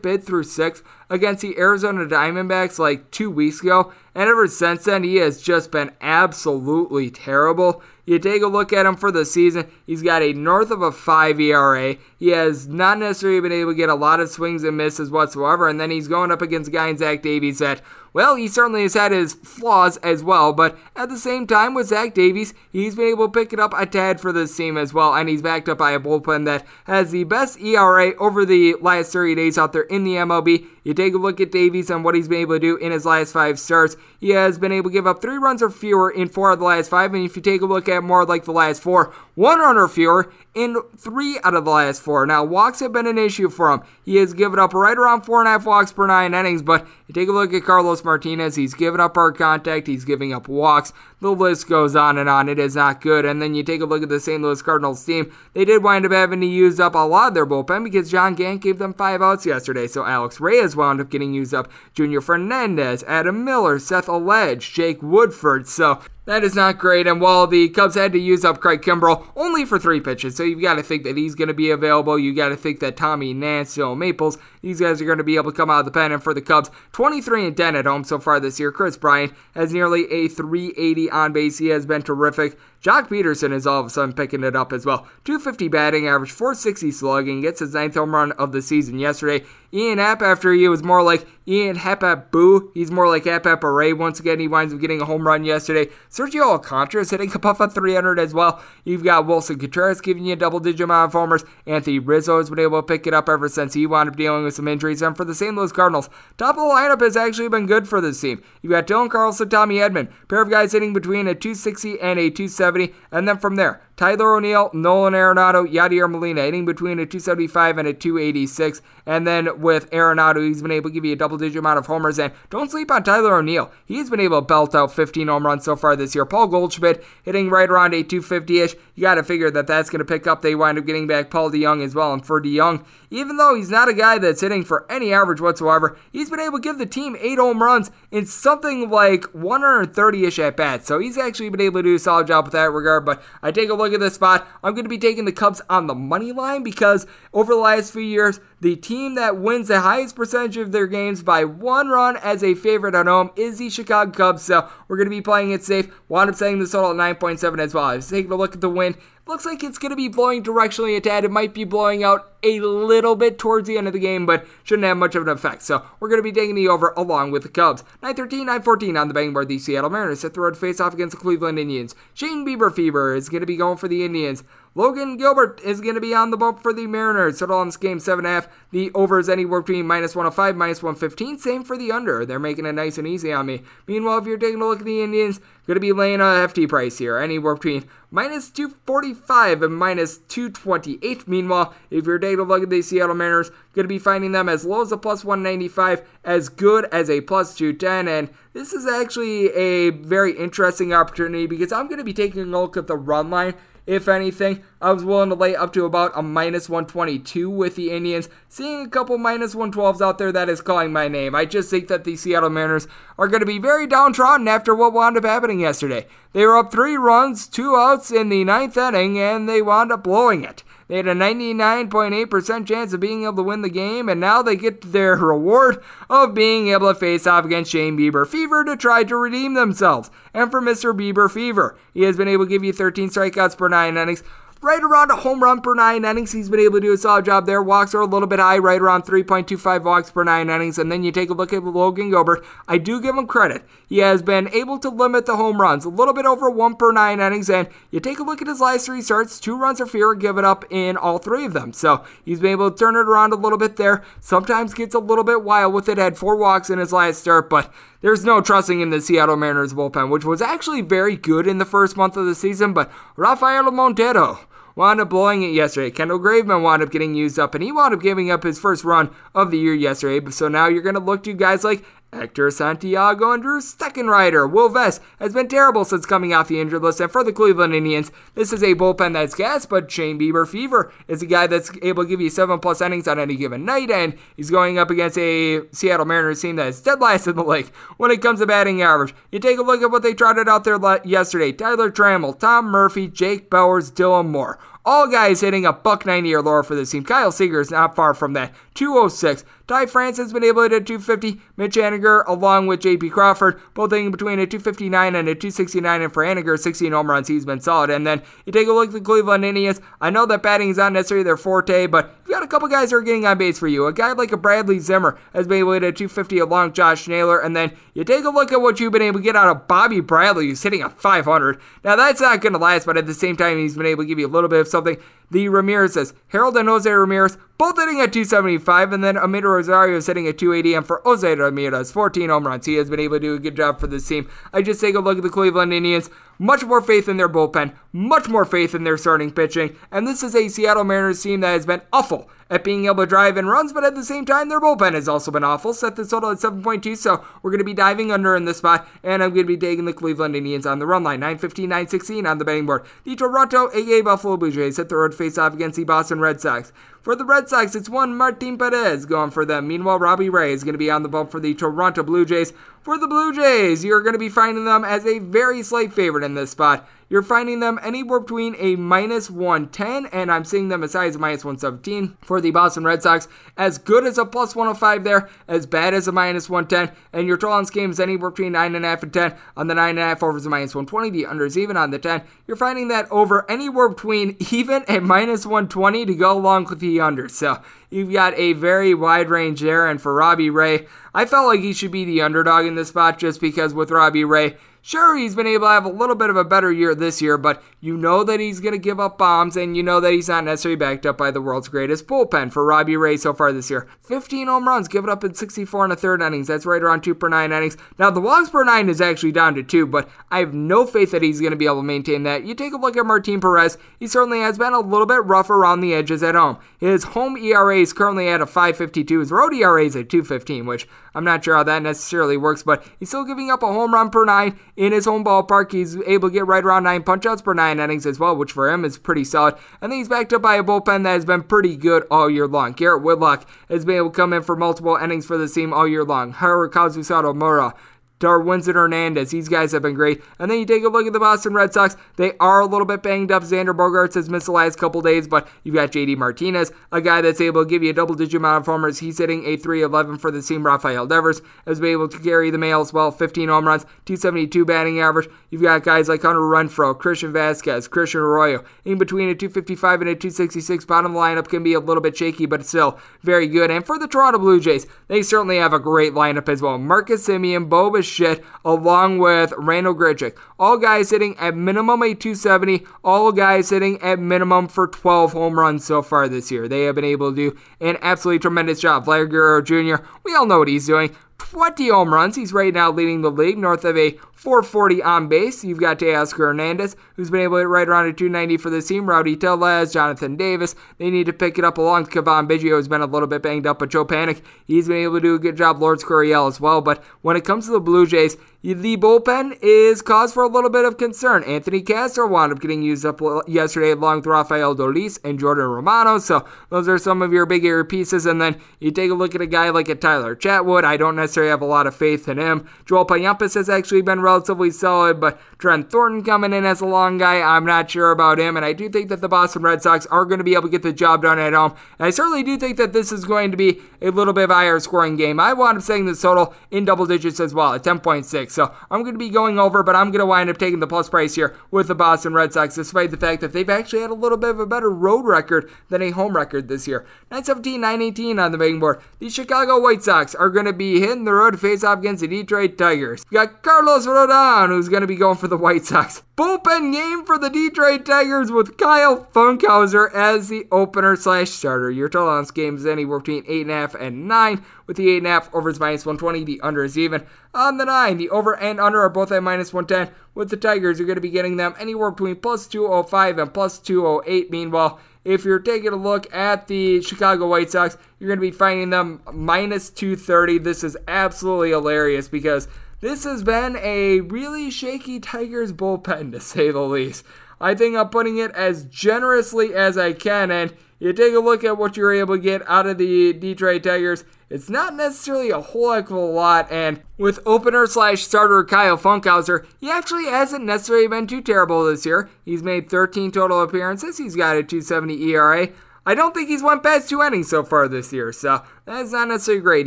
bid through six against the Arizona Diamondbacks like two weeks ago, and ever since then, he has just been absolutely terrible. You take a look at him for the season, he's got a north of a 5 ERA. He has not necessarily been able to get a lot of swings and misses whatsoever, and then he's going up against a guy in Zach Davies that well, he certainly has had his flaws as well, but at the same time with Zach Davies, he's been able to pick it up a tad for this team as well, and he's backed up by a bullpen that has the best ERA over the last 30 days out there in the MLB. You take a look at Davies and what he's been able to do in his last five starts. He has been able to give up three runs or fewer in four of the last five, and if you take a look at more like the last four, one run or fewer in three out of the last four. Now, walks have been an issue for him. He has given up right around four and a half walks per nine innings, but take a look at Carlos Martinez, he's given up hard contact, he's giving up walks. The list goes on and on. It is not good. And then you take a look at the St. Louis Cardinals team. They did wind up having to use up a lot of their bullpen because John Gant gave them five outs yesterday. So Alex Reyes wound up getting used up. Junior Fernandez, Adam Miller, Seth Elledge, Jake Woodford. So that is not great. And while the Cubs had to use up Craig Kimbrel only for three pitches, so you've got to think that he's going to be available. You got to think that Tommy Nance, Joe Maples, these guys are going to be able to come out of the pen. And for the Cubs, 23 and 10 at home so far this year. Kris Bryant has nearly a 380 on base. He has been terrific. Joc Pederson is all of a sudden picking it up as well. 250 batting average, 460 slugging, gets his ninth home run of the season yesterday. Ian Happ, after he was more like Ian Happ Boo, he's more like Happ Ray. Once again, he winds up getting a home run yesterday. Sergio Alcantara is hitting above a 300 as well. You've got Willson Contreras giving you a double digit amount of homers. Anthony Rizzo has been able to pick it up ever since he wound up dealing with some injuries. And for the St. Louis Cardinals, top of the lineup has actually been good for this team. You've got Dylan Carlson, Tommy Edman, pair of guys hitting between a 260 and a 270. And then from there, Tyler O'Neill, Nolan Arenado, Yadier Molina hitting between a 275 and a 286. And then with Arenado, he's been able to give you a double digit amount of homers. And don't sleep on Tyler O'Neill. He's been able to belt out 15 home runs so far this year. Paul Goldschmidt hitting right around a 250 ish. You got to figure that that's going to pick up. They wind up getting back Paul DeJong as well. And for DeJong, even though he's not a guy that's hitting for any average whatsoever, he's been able to give the team eight home runs in something like 130 ish at bats. So he's actually been able to do a solid job with that regard. But I take a look at this spot. I'm going to be taking the Cubs on the money line because over the last few years, the team that wins the highest percentage of their games by one run as a favorite at home is the Chicago Cubs. So we're going to be playing it safe. Wound up setting the total at 9.7 as well. I was taking a look at the wind. Looks like it's going to be blowing directionally a tad. It might be blowing out a little bit towards the end of the game, but shouldn't have much of an effect. So we're going to be taking the over along with the Cubs. 913, 914 on the betting board. The Seattle Mariners set the road face off against the Cleveland Indians. Shane Bieber Fever is going to be going for the Indians. Logan Gilbert is going to be on the bump for the Mariners. Total on this game, 7.5. The over is anywhere between minus 105, minus 115. Same for the under. They're making it nice and easy on me. Meanwhile, if you're taking a look at the Indians, going to be laying a hefty price here. Anywhere between minus 245 and minus 228. Meanwhile, if you're taking a look at the Seattle Mariners, going to be finding them as low as a plus 195, as good as a plus 210. And this is actually a very interesting opportunity because I'm going to be taking a look at the run line if anything, I was willing to lay up to about a minus 122 with the Indians. Seeing a couple minus 112s out there, that is calling my name. I just think that the Seattle Mariners are going to be very downtrodden after what wound up happening yesterday. They were up three runs, two outs in the ninth inning, and they wound up blowing it. They had a 99.8% chance of being able to win the game, and now they get their reward of being able to face off against Shane Bieber Fever to try to redeem themselves. And for Mr. Bieber Fever, he has been able to give you 13 strikeouts per nine innings, right around a home run per nine innings. He's been able to do a solid job there. Walks are a little bit high, right around 3.25 walks per nine innings. And then you take a look at Logan Gilbert. I do give him credit. He has been able to limit the home runs, a little bit over one per nine innings. And you take a look at his last three starts, two runs or fewer given up in all three of them. So he's been able to turn it around a little bit there. Sometimes gets a little bit wild with it. Had four walks in his last start, but there's no trusting in the Seattle Mariners bullpen, which was actually very good in the first month of the season. But Rafael Montero wound up blowing it yesterday. Kendall Graveman wound up getting used up, and he wound up giving up his first run of the year yesterday. So now you're going to look to guys like Hector Santiago and Drew Steckenrider. Will Vest has been terrible since coming off the injured list. And for the Cleveland Indians, this is a bullpen that's gas, but Shane Bieber Fever is a guy that's able to give you seven plus innings on any given night. And he's going up against a Seattle Mariners team that is dead last in the league when it comes to batting average. You take a look at what they trotted out there yesterday Taylor Trammell, Tom Murphy, Jake Bauers, Dylan Moore. All guys hitting a buck 90 or lower for this team. Kyle Seager is not far from that. 206. Ty France has been able to hit 250. Mitch Haniger, along with J.P. Crawford, both hitting between a 259 and a 269. And for Haniger, 16 home runs, he's been solid. And then you take a look at the Cleveland Indians. I know that batting is not necessarily their forte, but you've got a couple guys that are getting on base for you. A guy like a Bradley Zimmer has been able to hit a 250 along Josh Naylor. And then you take a look at what you've been able to get out of Bobby Bradley, who's hitting a 500. Now, that's not going to last, but at the same time, he's been able to give you a little bit of something. The Ramirez Harold and Jose Ramirez both hitting at 275, and then Amed Rosario is hitting at 280. And for Jose Ramirez, 14 home runs. He has been able to do a good job for this team. I just take a look at the Cleveland Indians. Much more faith in their bullpen, much more faith in their starting pitching. And this is a Seattle Mariners team that has been awful at being able to drive in runs, but at the same time, their bullpen has also been awful. Set the total at 7.2, so we're going to be diving under in this spot, and I'm going to be taking the Cleveland Indians on the run line. 915, 916 on the betting board. The Toronto, aka Buffalo Blue Jays, hit the road face off against the Boston Red Sox. For the Red Sox, it's one Martin Perez going for them. Meanwhile, Robbie Ray is going to be on the bump for the Toronto Blue Jays. For the Blue Jays, you're going to be finding them as a very slight favorite in this spot. You're finding them anywhere between a minus 110 and I'm seeing them as high as minus 117 for the Boston Red Sox. As good as a plus 105 there, as bad as a minus 110. And your total on this game is anywhere between 9.5 and 10. On the 9.5 over is a minus 120. The under is even on the 10. You're finding that over anywhere between even and minus 120 to go along with the under. So you've got a very wide range there. And for Robbie Ray, I felt like he should be the underdog in this spot just because with Robbie Ray, Sure, he's been able to have a little bit of a better year this year, but you know that he's going to give up bombs, and you know that he's not necessarily backed up by the world's greatest bullpen for Robbie Ray so far this year. 15 home runs given up in 64 and a third innings. That's right around 2 per 9 innings. Now, the walks per 9 is actually down to 2, but I have no faith that he's going to be able to maintain that. You take a look at Martin Perez, he certainly has been a little bit rough around the edges at home. His home ERA is currently at a 552. His road ERA is at 215, which I'm not sure how that necessarily works, but he's still giving up a home run per 9 in his home ballpark. He's able to get right around 9 punchouts per 9 innings as well, which for him is pretty solid. And then he's backed up by a bullpen that has been pretty good all year long. Garrett Whitlock has been able to come in for multiple innings for the team all year long. Hirokazu Sawamura Darwinzon Hernandez. These guys have been great. And then you take a look at the Boston Red Sox. They are a little bit banged up. Xander Bogaerts has missed the last couple days, but you've got JD Martinez, a guy that's able to give you a double digit amount of homers. He's hitting a 311 for the team. Rafael Devers has been able to carry the mail as well. 15 home runs, 272 batting average. You've got guys like Hunter Renfroe, Christian Vazquez, Christian Arroyo. In between a 255 and a 266, bottom lineup can be a little bit shaky, but still very good. And for the Toronto Blue Jays, they certainly have a great lineup as well. Marcus Semien, Bo shit, along with Randall Grichuk. All guys hitting at minimum a 270, all guys hitting at minimum for 12 home runs so far this year. They have been able to do an absolutely tremendous job. Vlad Guerrero Jr., we all know what he's doing. 20 home runs. He's right now leading the league north of a 440 on base. You've got Teoscar Hernandez, who's been able to hit right around a 290 for the team. Rowdy Tellez, Jonathan Davis. They need to pick it up along Cavan Biggio, who's been a little bit banged up, but Joe Panik, he's been able to do a good job. Lourdes Gurriel as well. But when it comes to the Blue Jays, the bullpen is cause for a little bit of concern. Anthony Castro wound up getting used up yesterday along with Rafael Dolis and Jordan Romano. So those are some of your bigger pieces. And then you take a look at a guy like a Tyler Chatwood. I don't necessarily have a lot of faith in him. Joel Payamps has actually been relatively solid, but Trent Thornton coming in as a long guy, I'm not sure about him. And I do think that the Boston Red Sox are going to be able to get the job done at home. And I certainly do think that this is going to be a little bit of higher scoring game. I wound up saying the total in double digits as well at 10.6. So I'm going to be going over, but I'm going to wind up taking the plus price here with the Boston Red Sox, despite the fact that they've actually had a little bit of a better road record than a home record this year. 917, 918 on the betting board. The Chicago White Sox are going to be hitting the road to face off against the Detroit Tigers. We got Carlos Rodon, who's going to be going for the White Sox. Bullpen game for the Detroit Tigers with Kyle Funkhouser as the opener slash starter. Your total on this game is anywhere between 8.5 and 9, with the 8.5 over is minus 120, the under is even. On the 9, the over and under are both at minus 110, with the Tigers, you're going to be getting them anywhere between plus 205 and plus 208. Meanwhile, if you're taking a look at the Chicago White Sox, you're going to be finding them minus 230. This is absolutely hilarious because this has been a really shaky Tigers bullpen, to say the least. I think I'm putting it as generously as I can, and you take a look at what you're able to get out of the Detroit Tigers. It's not necessarily a whole heck of a lot, and with opener slash starter Kyle Funkhouser, he actually hasn't necessarily been too terrible this year. He's made 13 total appearances. He's got a 270 ERA. I don't think he's went past two innings so far this year, so that's not necessarily great.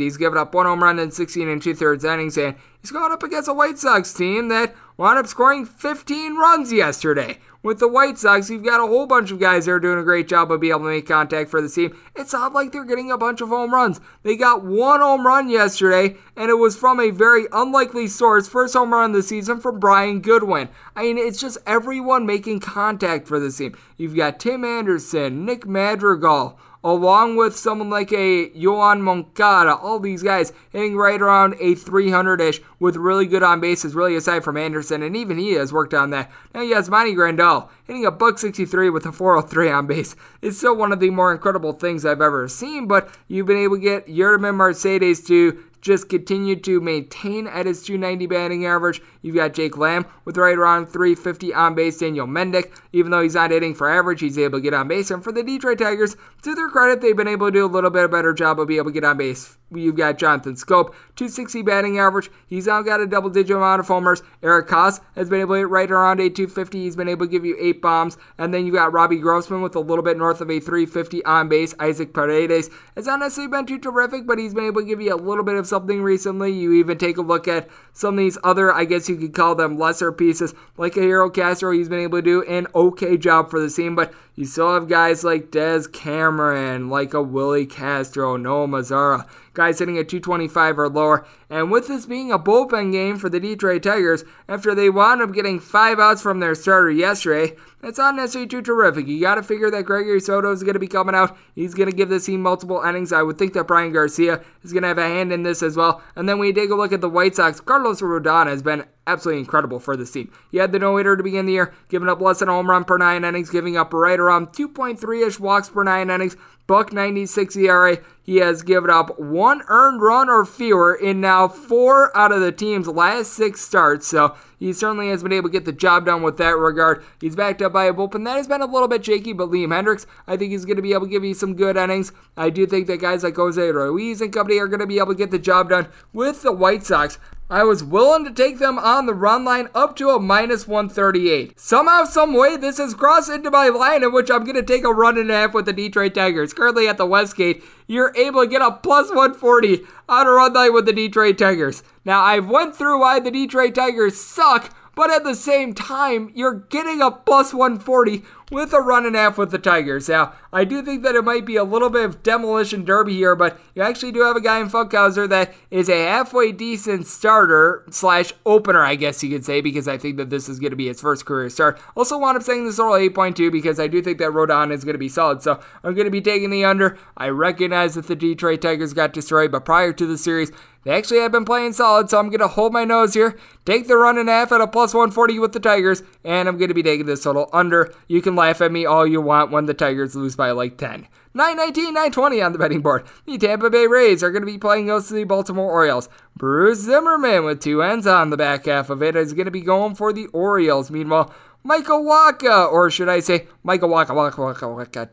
He's given up one home run in 16 and two thirds innings, and he's going up against a White Sox team that wound up scoring 15 runs yesterday. With the White Sox, you've got a whole bunch of guys that are doing a great job of being able to make contact for the team. It's not like they're getting a bunch of home runs. They got one home run yesterday, and it was from a very unlikely source. First home run of the season from Brian Goodwin. I mean, it's just everyone making contact for the team. You've got Tim Anderson, Nick Madrigal, along with someone like a Yoan Moncada, all these guys hitting right around a 300 ish with really good on bases, really aside from Anderson, and even he has worked on that. Now he has Monty Grandal hitting a buck 63 with a 403 on base. It's still one of the more incredible things I've ever seen, but you've been able to get Yermin Mercedes to just continue to maintain at his 290 batting average. You've got Jake Lamb with right around 350 on base. Daniel Mendick, even though he's not hitting for average, he's able to get on base. And for the Detroit Tigers, to their credit, they've been able to do a little bit better job of being able to get on base. You've got Jonathan Schoop, 260 batting average. He's now got a double digit amount of homers. Eric Haase has been able to right around a 250. He's been able to give you eight bombs. And then you've got Robbie Grossman with a little bit north of a 350 on base. Isaac Paredes has not necessarily been too terrific, but he's been able to give you a little bit of something recently. You even take a look at some of these other, I guess you could call them lesser pieces, like a Hero Castro. He's been able to do an okay job for the team, but you still have guys like Daz Cameron, like a Willi Castro, Nomar Mazara, guys hitting at 225 or lower. And with this being a bullpen game for the Detroit Tigers, after they wound up getting five outs from their starter yesterday, that's not necessarily too terrific. You got to figure that Gregory Soto is going to be coming out. He's going to give this team multiple innings. I would think that Bryan Garcia is going to have a hand in this as well. And then when you take a look at the White Sox, Carlos Rodon has been absolutely incredible for this team. He had the no-hitter to begin the year, giving up less than a home run per nine innings, giving up right around 2.3-ish walks per nine innings, buck 96 ERA. He has given up one earned run or fewer in now four out of the team's last six starts. So he certainly has been able to get the job done with that regard. He's backed up by a bullpen that has been a little bit shaky, but Liam Hendriks, I think he's going to be able to give you some good innings. I do think that guys like Jose Ruiz and company are going to be able to get the job done with the White Sox. I was willing to take them on the run line up to a minus 138. Somehow, some way, this has crossed into my line in which I'm going to take a run and a half with the Detroit Tigers. Currently at the Westgate, you're able to get a plus 140 on a run line with the Detroit Tigers. Now, I've went through why the Detroit Tigers suck, but at the same time, you're getting a plus 140 with a run and a half with the Tigers. Now, I do think that it might be a little bit of demolition derby here, but you actually do have a guy in Funkhouser that is a halfway decent starter slash opener, I guess you could say, because I think that this is going to be his first career start. Also, wound up saying this total 8.2 because I do think that Rodon is going to be solid. So I'm going to be taking the under. I recognize that the Detroit Tigers got destroyed, but prior to the series, they actually have been playing solid, so I'm going to hold my nose here. Take the run and a half at a plus 140 with the Tigers, and I'm going to be taking this total under. You can laugh at me all you want when the Tigers lose by like 10. 919, 920 on the betting board. The Tampa Bay Rays are going to be playing against the Baltimore Orioles. Bruce Zimmermann with two ends on the back half of it is going to be going for the Orioles. Meanwhile, Michael Wacha, or should I say Michael Waka, Waka, Waka, Waka,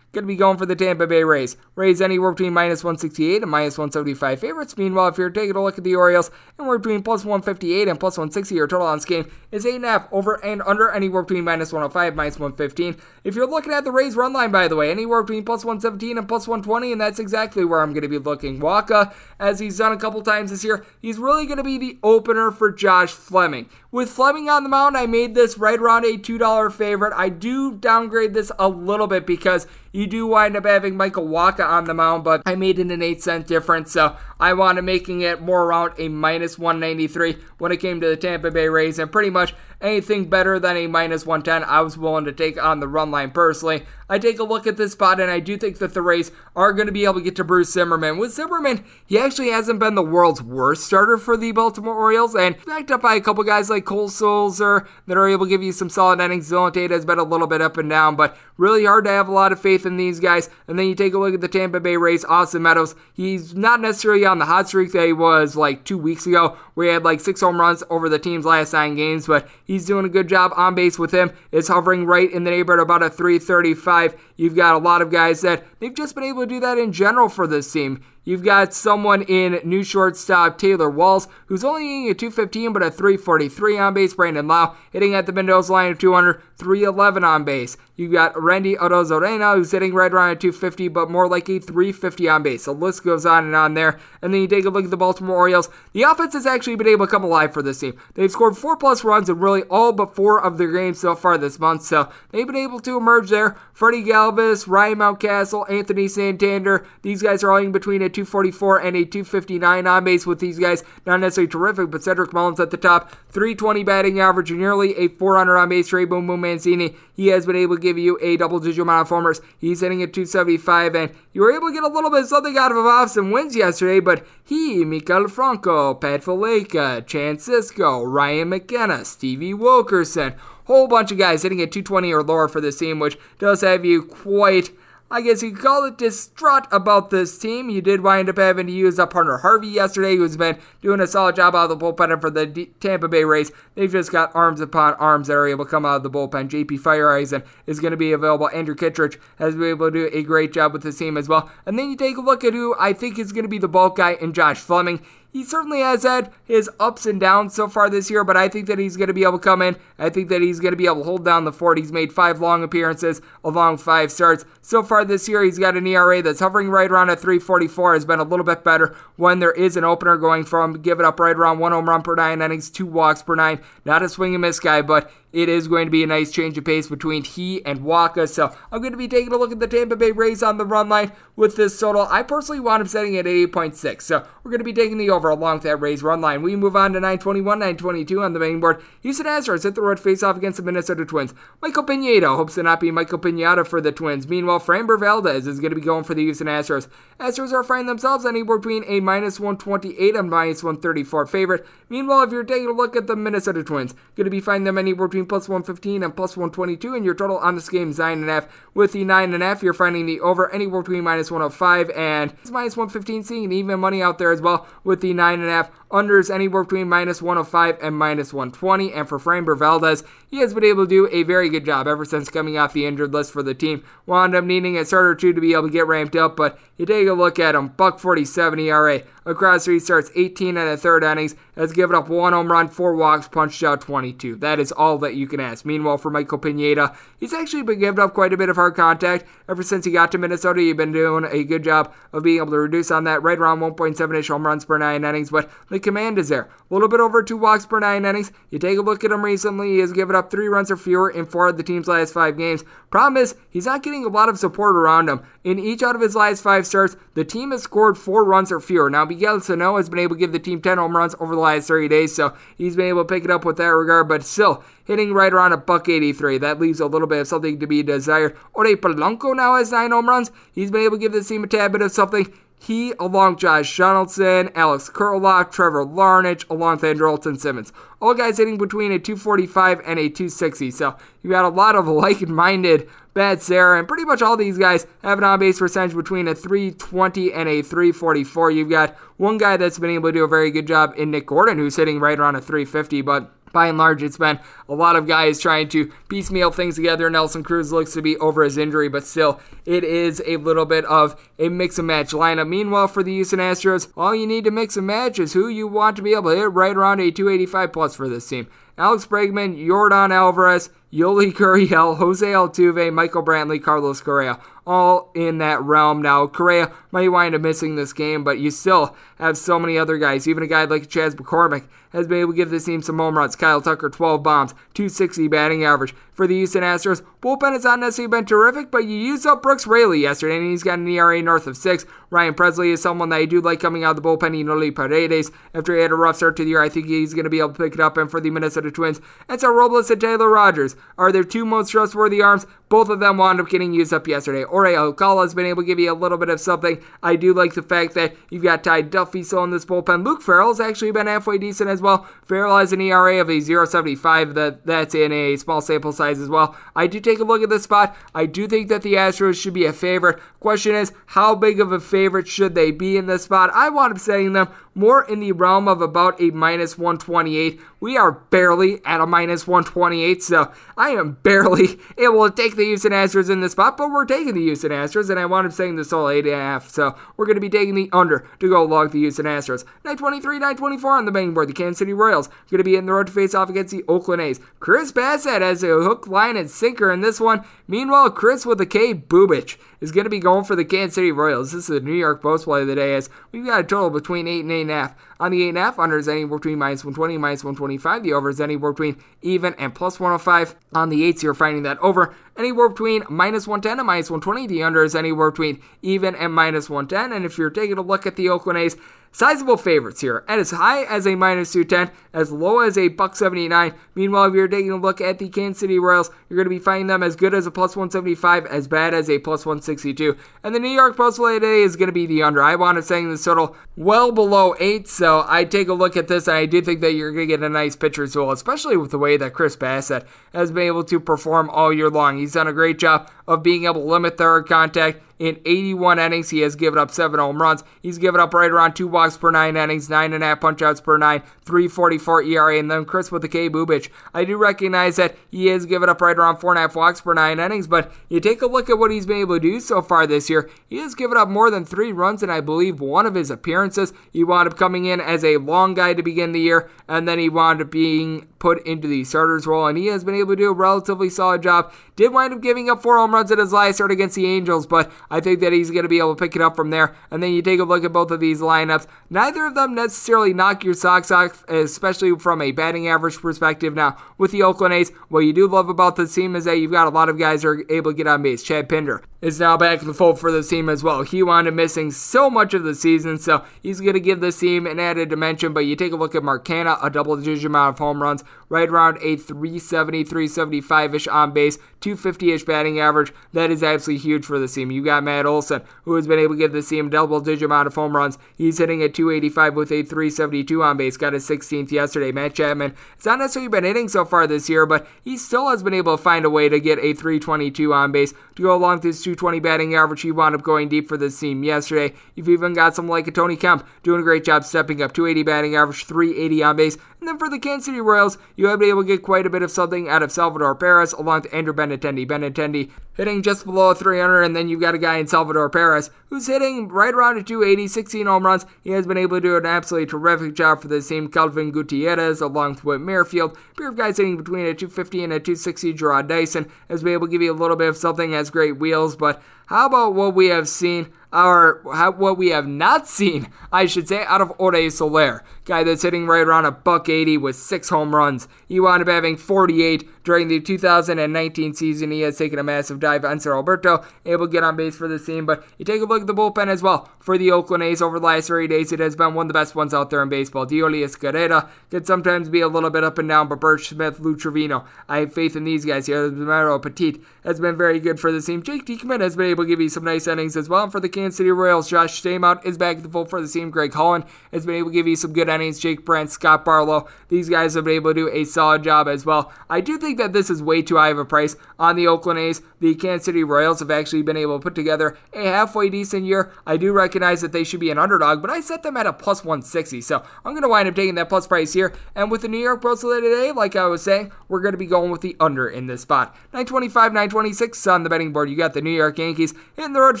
Going to be going for the Tampa Bay Rays. Rays anywhere between minus 168 and minus 175 favorites. Meanwhile, if you're taking a look at the Orioles, anywhere between plus 158 and plus 160, your total on this game is 8.5 over and under anywhere between minus 105 minus 115. If you're looking at the Rays run line, by the way, anywhere between plus 117 and plus 120, and that's exactly where I'm going to be looking. Wacha, as he's done a couple times this year, he's really going to be the opener for Josh Fleming. With Fleming on the mound, I made this right around a $2 favorite. I do downgrade this a little bit because you do wind up having Michael Wacha on the mound, but I made it an 8 cent difference, so I wanted making it more around a minus 193 when it came to the Tampa Bay Rays, and pretty much anything better than a minus 110, I was willing to take on the run line personally. I take a look at this spot, and I do think that the Rays are going to be able to get to Bruce Zimmermann. With Zimmermann, he actually hasn't been the world's worst starter for the Baltimore Orioles, and backed up by a couple guys like Cole Sulser that are able to give you some solid innings. Tate has been a little bit up and down, but really hard to have a lot of faith in these guys. And then you take a look at the Tampa Bay Rays, Austin Meadows. He's not necessarily on the hot streak that he was like two weeks ago, where he had like six home runs over the team's last nine games, but he's doing a good job on base with him. It's hovering right in the neighborhood about a 335. You've got a lot of guys that they've just been able to do that in general for this team. You've got someone in new shortstop Taylor Walls, who's only hitting a 215 but a 343 on base. Brandon Lowe hitting at the Mendoza line of 200, 311 on base. You've got Randy Arozarena, who's hitting right around a 250 but more like a 350 on base. The list goes on and on there. And then you take a look at the Baltimore Orioles. The offense has actually been able to come alive for this team. They've scored four plus runs in really all but four of their games so far this month, so they've been able to emerge there. Freddie Galvis, Ryan Mountcastle, Anthony Santander, these guys are all in between a 244 and a 259 on base with these guys. Not necessarily terrific, but Cedric Mullins at the top, 320 batting average, nearly a 400 on base rate. Boom Boom Mancini, he has been able to give you a double digit amount of homers. He's hitting at 275, and you were able to get a little bit of something out of him off some wins yesterday, but he, Maikel Franco, Pat Valaika, Chance Sisco, Ryan McKenna, Stevie Wilkerson, whole bunch of guys hitting at 220 or lower for this team, which does have you quite I guess you could call it distraught about this team. You did wind up having to use up Hunter Harvey yesterday, who's been doing a solid job out of the bullpen. For the D- Tampa Bay Rays, they've just got arms upon arms that are able to come out of the bullpen. JP Feyereisen is going to be available. Andrew Kittredge has been able to do a great job with this team as well. And then you take a look at who I think is going to be the bulk guy in Josh Fleming. He certainly has had his ups and downs so far this year, but I think that he's going to be able to come in. I think that he's going to be able to hold down the fort. He's made five long appearances along five starts. So far this year, he's got an ERA that's hovering right around at 344. Has been a little bit better when there is an opener going from give it up right around one home run per nine innings, two walks per nine. Not a swing and miss guy, but it is going to be a nice change of pace between he and Waka. So I'm going to be taking a look at the Tampa Bay Rays on the run line with this total. I personally want him setting at 8.6. So we're going to be taking the over along with that Rays run line. We move on to 921, 922 on the main board. Houston Astros hit the road face off against the Minnesota Twins. Michael Pineda hopes to not be Michael Pineda for the Twins. Meanwhile, Framber Valdez is going to be going for the Houston Astros. Astros are finding themselves anywhere between a minus 128 and minus 134 favorite. Meanwhile, if you're taking a look at the Minnesota Twins, going to be finding them anywhere between plus 115 and plus 122, and your total on this game is 9.5. With the 9.5, you're finding the over anywhere between minus 105 and minus 115, seeing even money out there as well with the 9.5. Unders anywhere between minus 105 and minus 120. And for Framber Valdez, he has been able to do a very good job ever since coming off the injured list for the team. Wound up needing a start or two to be able to get ramped up, but you take a look at him, buck 47 ERA across three starts, 18 and a third innings, has given up one home run, four walks, punched out 22. That is all that you can ask. Meanwhile, for Michael Pineda, he's actually been giving up quite a bit of hard contact ever since he got to Minnesota. He's been doing a good job of being able to reduce on that right around 1.7 ish home runs per nine innings. But the command is there. A little bit over two walks per nine innings. You take a look at him recently, he has given up three runs or fewer in four of the team's last five games. Problem is, he's not getting a lot of support around him. In each out of his last five starts, the team has scored four runs or fewer. Now, Miguel Sano has been able to give the team 10 home runs over the last 30 days, so he's been able to pick it up with that regard, but still, hitting right around a buck 83. That leaves a little bit of something to be desired. Jorge Polanco now has nine home runs. He's been able to give the team a tad bit of something. He, along Josh Donaldson, Alex Kirilloff, Trevor Larnach, along with Andrelton Simmons. All guys hitting between a 245 and a 260. So you got a lot of like-minded bats there, and pretty much all these guys have an on-base percentage between a 320 and a 344. You've got one guy that's been able to do a very good job in Nick Gordon, who's hitting right around a 350, but by and large, it's been a lot of guys trying to piecemeal things together. Nelson Cruz looks to be over his injury, but still, it is a little bit of a mix and match lineup. Meanwhile, for the Houston Astros, all you need to mix and match is who you want to be able to hit right around a 285 plus for this team. Alex Bregman, Yordan Alvarez, Yuli Gurriel, Jose Altuve, Michael Brantley, Carlos Correa, all in that realm. Now, Correa might wind up missing this game, but you still have so many other guys. Even a guy like Chas McCormick has been able to give this team some home runs. Kyle Tucker, 12 bombs, 260 batting average. For the Houston Astros, bullpen has not necessarily been terrific, but you used up Brooks Raley yesterday, and he's got an ERA north of 6. Ryan Pressly is someone that I do like coming out of the bullpen. Enoli Paredes, after he had a rough start to the year, I think he's going to be able to pick it up. And for the Minnesota Twins, it's our Robles and Taylor Rogers are their two most trustworthy arms. Both of them wound up getting used up yesterday. Jorge Alcala has been able to give you a little bit of something. I do like the fact that you've got Ty Duffey still in this bullpen. Luke Farrell's actually been halfway decent as well. Farrell has an ERA of a 0.75. That that's in a small sample size as well. I do take a look at this spot. I do think that the Astros should be a favorite. Question is, how big of a favorite should they be in this spot? I wound up setting them more in the realm of about a minus 128. We are barely at a minus 128, so I am barely able to take the Houston Astros in this spot, but we're taking the Houston Astros, and I wound up saying this all 8.5, so we're going to be taking the under to go along the Houston Astros. 923, 924 on the betting board. The Kansas City Royals going to be in the road to face off against the Oakland A's. Chris Bassitt has a hook, line, and sinker in this one. Meanwhile, Chris with a K, Bubic is going to be going for the Kansas City Royals. This is the New York Post play of the day as we've got a total between 8 and 8.5. On the 8.5, under is anywhere between minus 120 and minus 125. The over is anywhere between even and plus 105. On the 8s, you're finding that over anywhere between minus 110 and minus 120. The under is anywhere between even and minus 110. And if you're taking a look at the Oakland A's, Sizable favorites here, at as high as a minus 210, as low as a buck 79. Meanwhile, if you're taking a look at the Kansas City Royals, you're going to be finding them as good as a plus 175, as bad as a plus 162. And the New York Post today is going to be the under. I up saying this total well below 8, so I take a look at this, and I do think that you're going to get a nice pitcher as well, especially with the way that Chris Bassitt has been able to perform all year long. He's done a great job of being able to limit third contact in 81 innings, he has given up seven home runs. He's given up right around two walks per nine innings, nine and a half punchouts per nine, 344 ERA. And then Chris with the K Bubic. I do recognize that he has given up right around four and a half walks per nine innings, but you take a look at what he's been able to do so far this year. He has given up more than three runs in, I believe, one of his appearances. He wound up coming in as a long guy to begin the year, and then he wound up being put into the starter's role, and he has been able to do a relatively solid job. Did wind up giving up four home runs in his last start against the Angels, but I think that he's going to be able to pick it up from there. And then you take a look at both of these lineups. Neither of them necessarily knock your socks off, especially from a batting average perspective. Now, with the Oakland A's, what you do love about this team is that you've got a lot of guys that are able to get on base. Chad Pinder is now back in the fold for this team as well. He wound up missing so much of the season, so he's going to give this team an added dimension. But you take a look at Mark Canha, a double digit amount of home runs, right around a 370, 375 ish on base, 250 ish batting average. That is absolutely huge for the team. You got Matt Olson, who has been able to give the team double digit amount of home runs. He's hitting at 285 with a 372 on base. Got his 16th yesterday. Matt Chapman, it's not necessarily been hitting so far this year, but he still has been able to find a way to get a 322 on base to go along with his 220 batting average. He wound up going deep for this team yesterday. You've even got some like a Tony Kemp doing a great job stepping up 280 batting average, 380 on base. And then for the Kansas City Royals, you have been able to get quite a bit of something out of Salvador Perez along with Andrew Benintendi. Benintendi hitting just below 300, and then you've got a guy in Salvador Perez who's hitting right around a 280, 16 home runs. He has been able to do an absolutely terrific job for this team. Kelvin Gutierrez along with Whit Merrifield. Pair of guys hitting between a 250 and a 260. Jarrod Dyson has been able to give you a little bit of something, has great wheels, but how about what we have seen our what we have not seen, I should say, out of Ode Soler, guy that's hitting right around a buck 80 with six home runs. He wound up having 48 during the 2019 season. He has taken a massive dive. Hanser Alberto able to get on base for the team, but you take a look at the bullpen as well for the Oakland A's over the last three days. It has been one of the best ones out there in baseball. Deolis Carrera could sometimes be a little bit up and down, but Burch Smith, Lou Trivino, I have faith in these guys here. Mero Petit has been very good for the team. Jake Diekman has been able to give you some nice innings as well. And for the Kansas City Royals, Josh Staumont is back at the full for the team. Greg Holland has been able to give you some good innings. Jake Brentz, Scott Barlow, these guys have been able to do a solid job as well. I do think that this is way too high of a price on the Oakland A's. The Kansas City Royals have actually been able to put together a halfway decent year. I do recognize that they should be an underdog, but I set them at a plus 160. So I'm going to wind up taking that plus price here. And with the New York Pro today, like I was saying, we're going to be going with the under in this spot. 925, 926 on the betting board. You got the New York Yankees hitting the road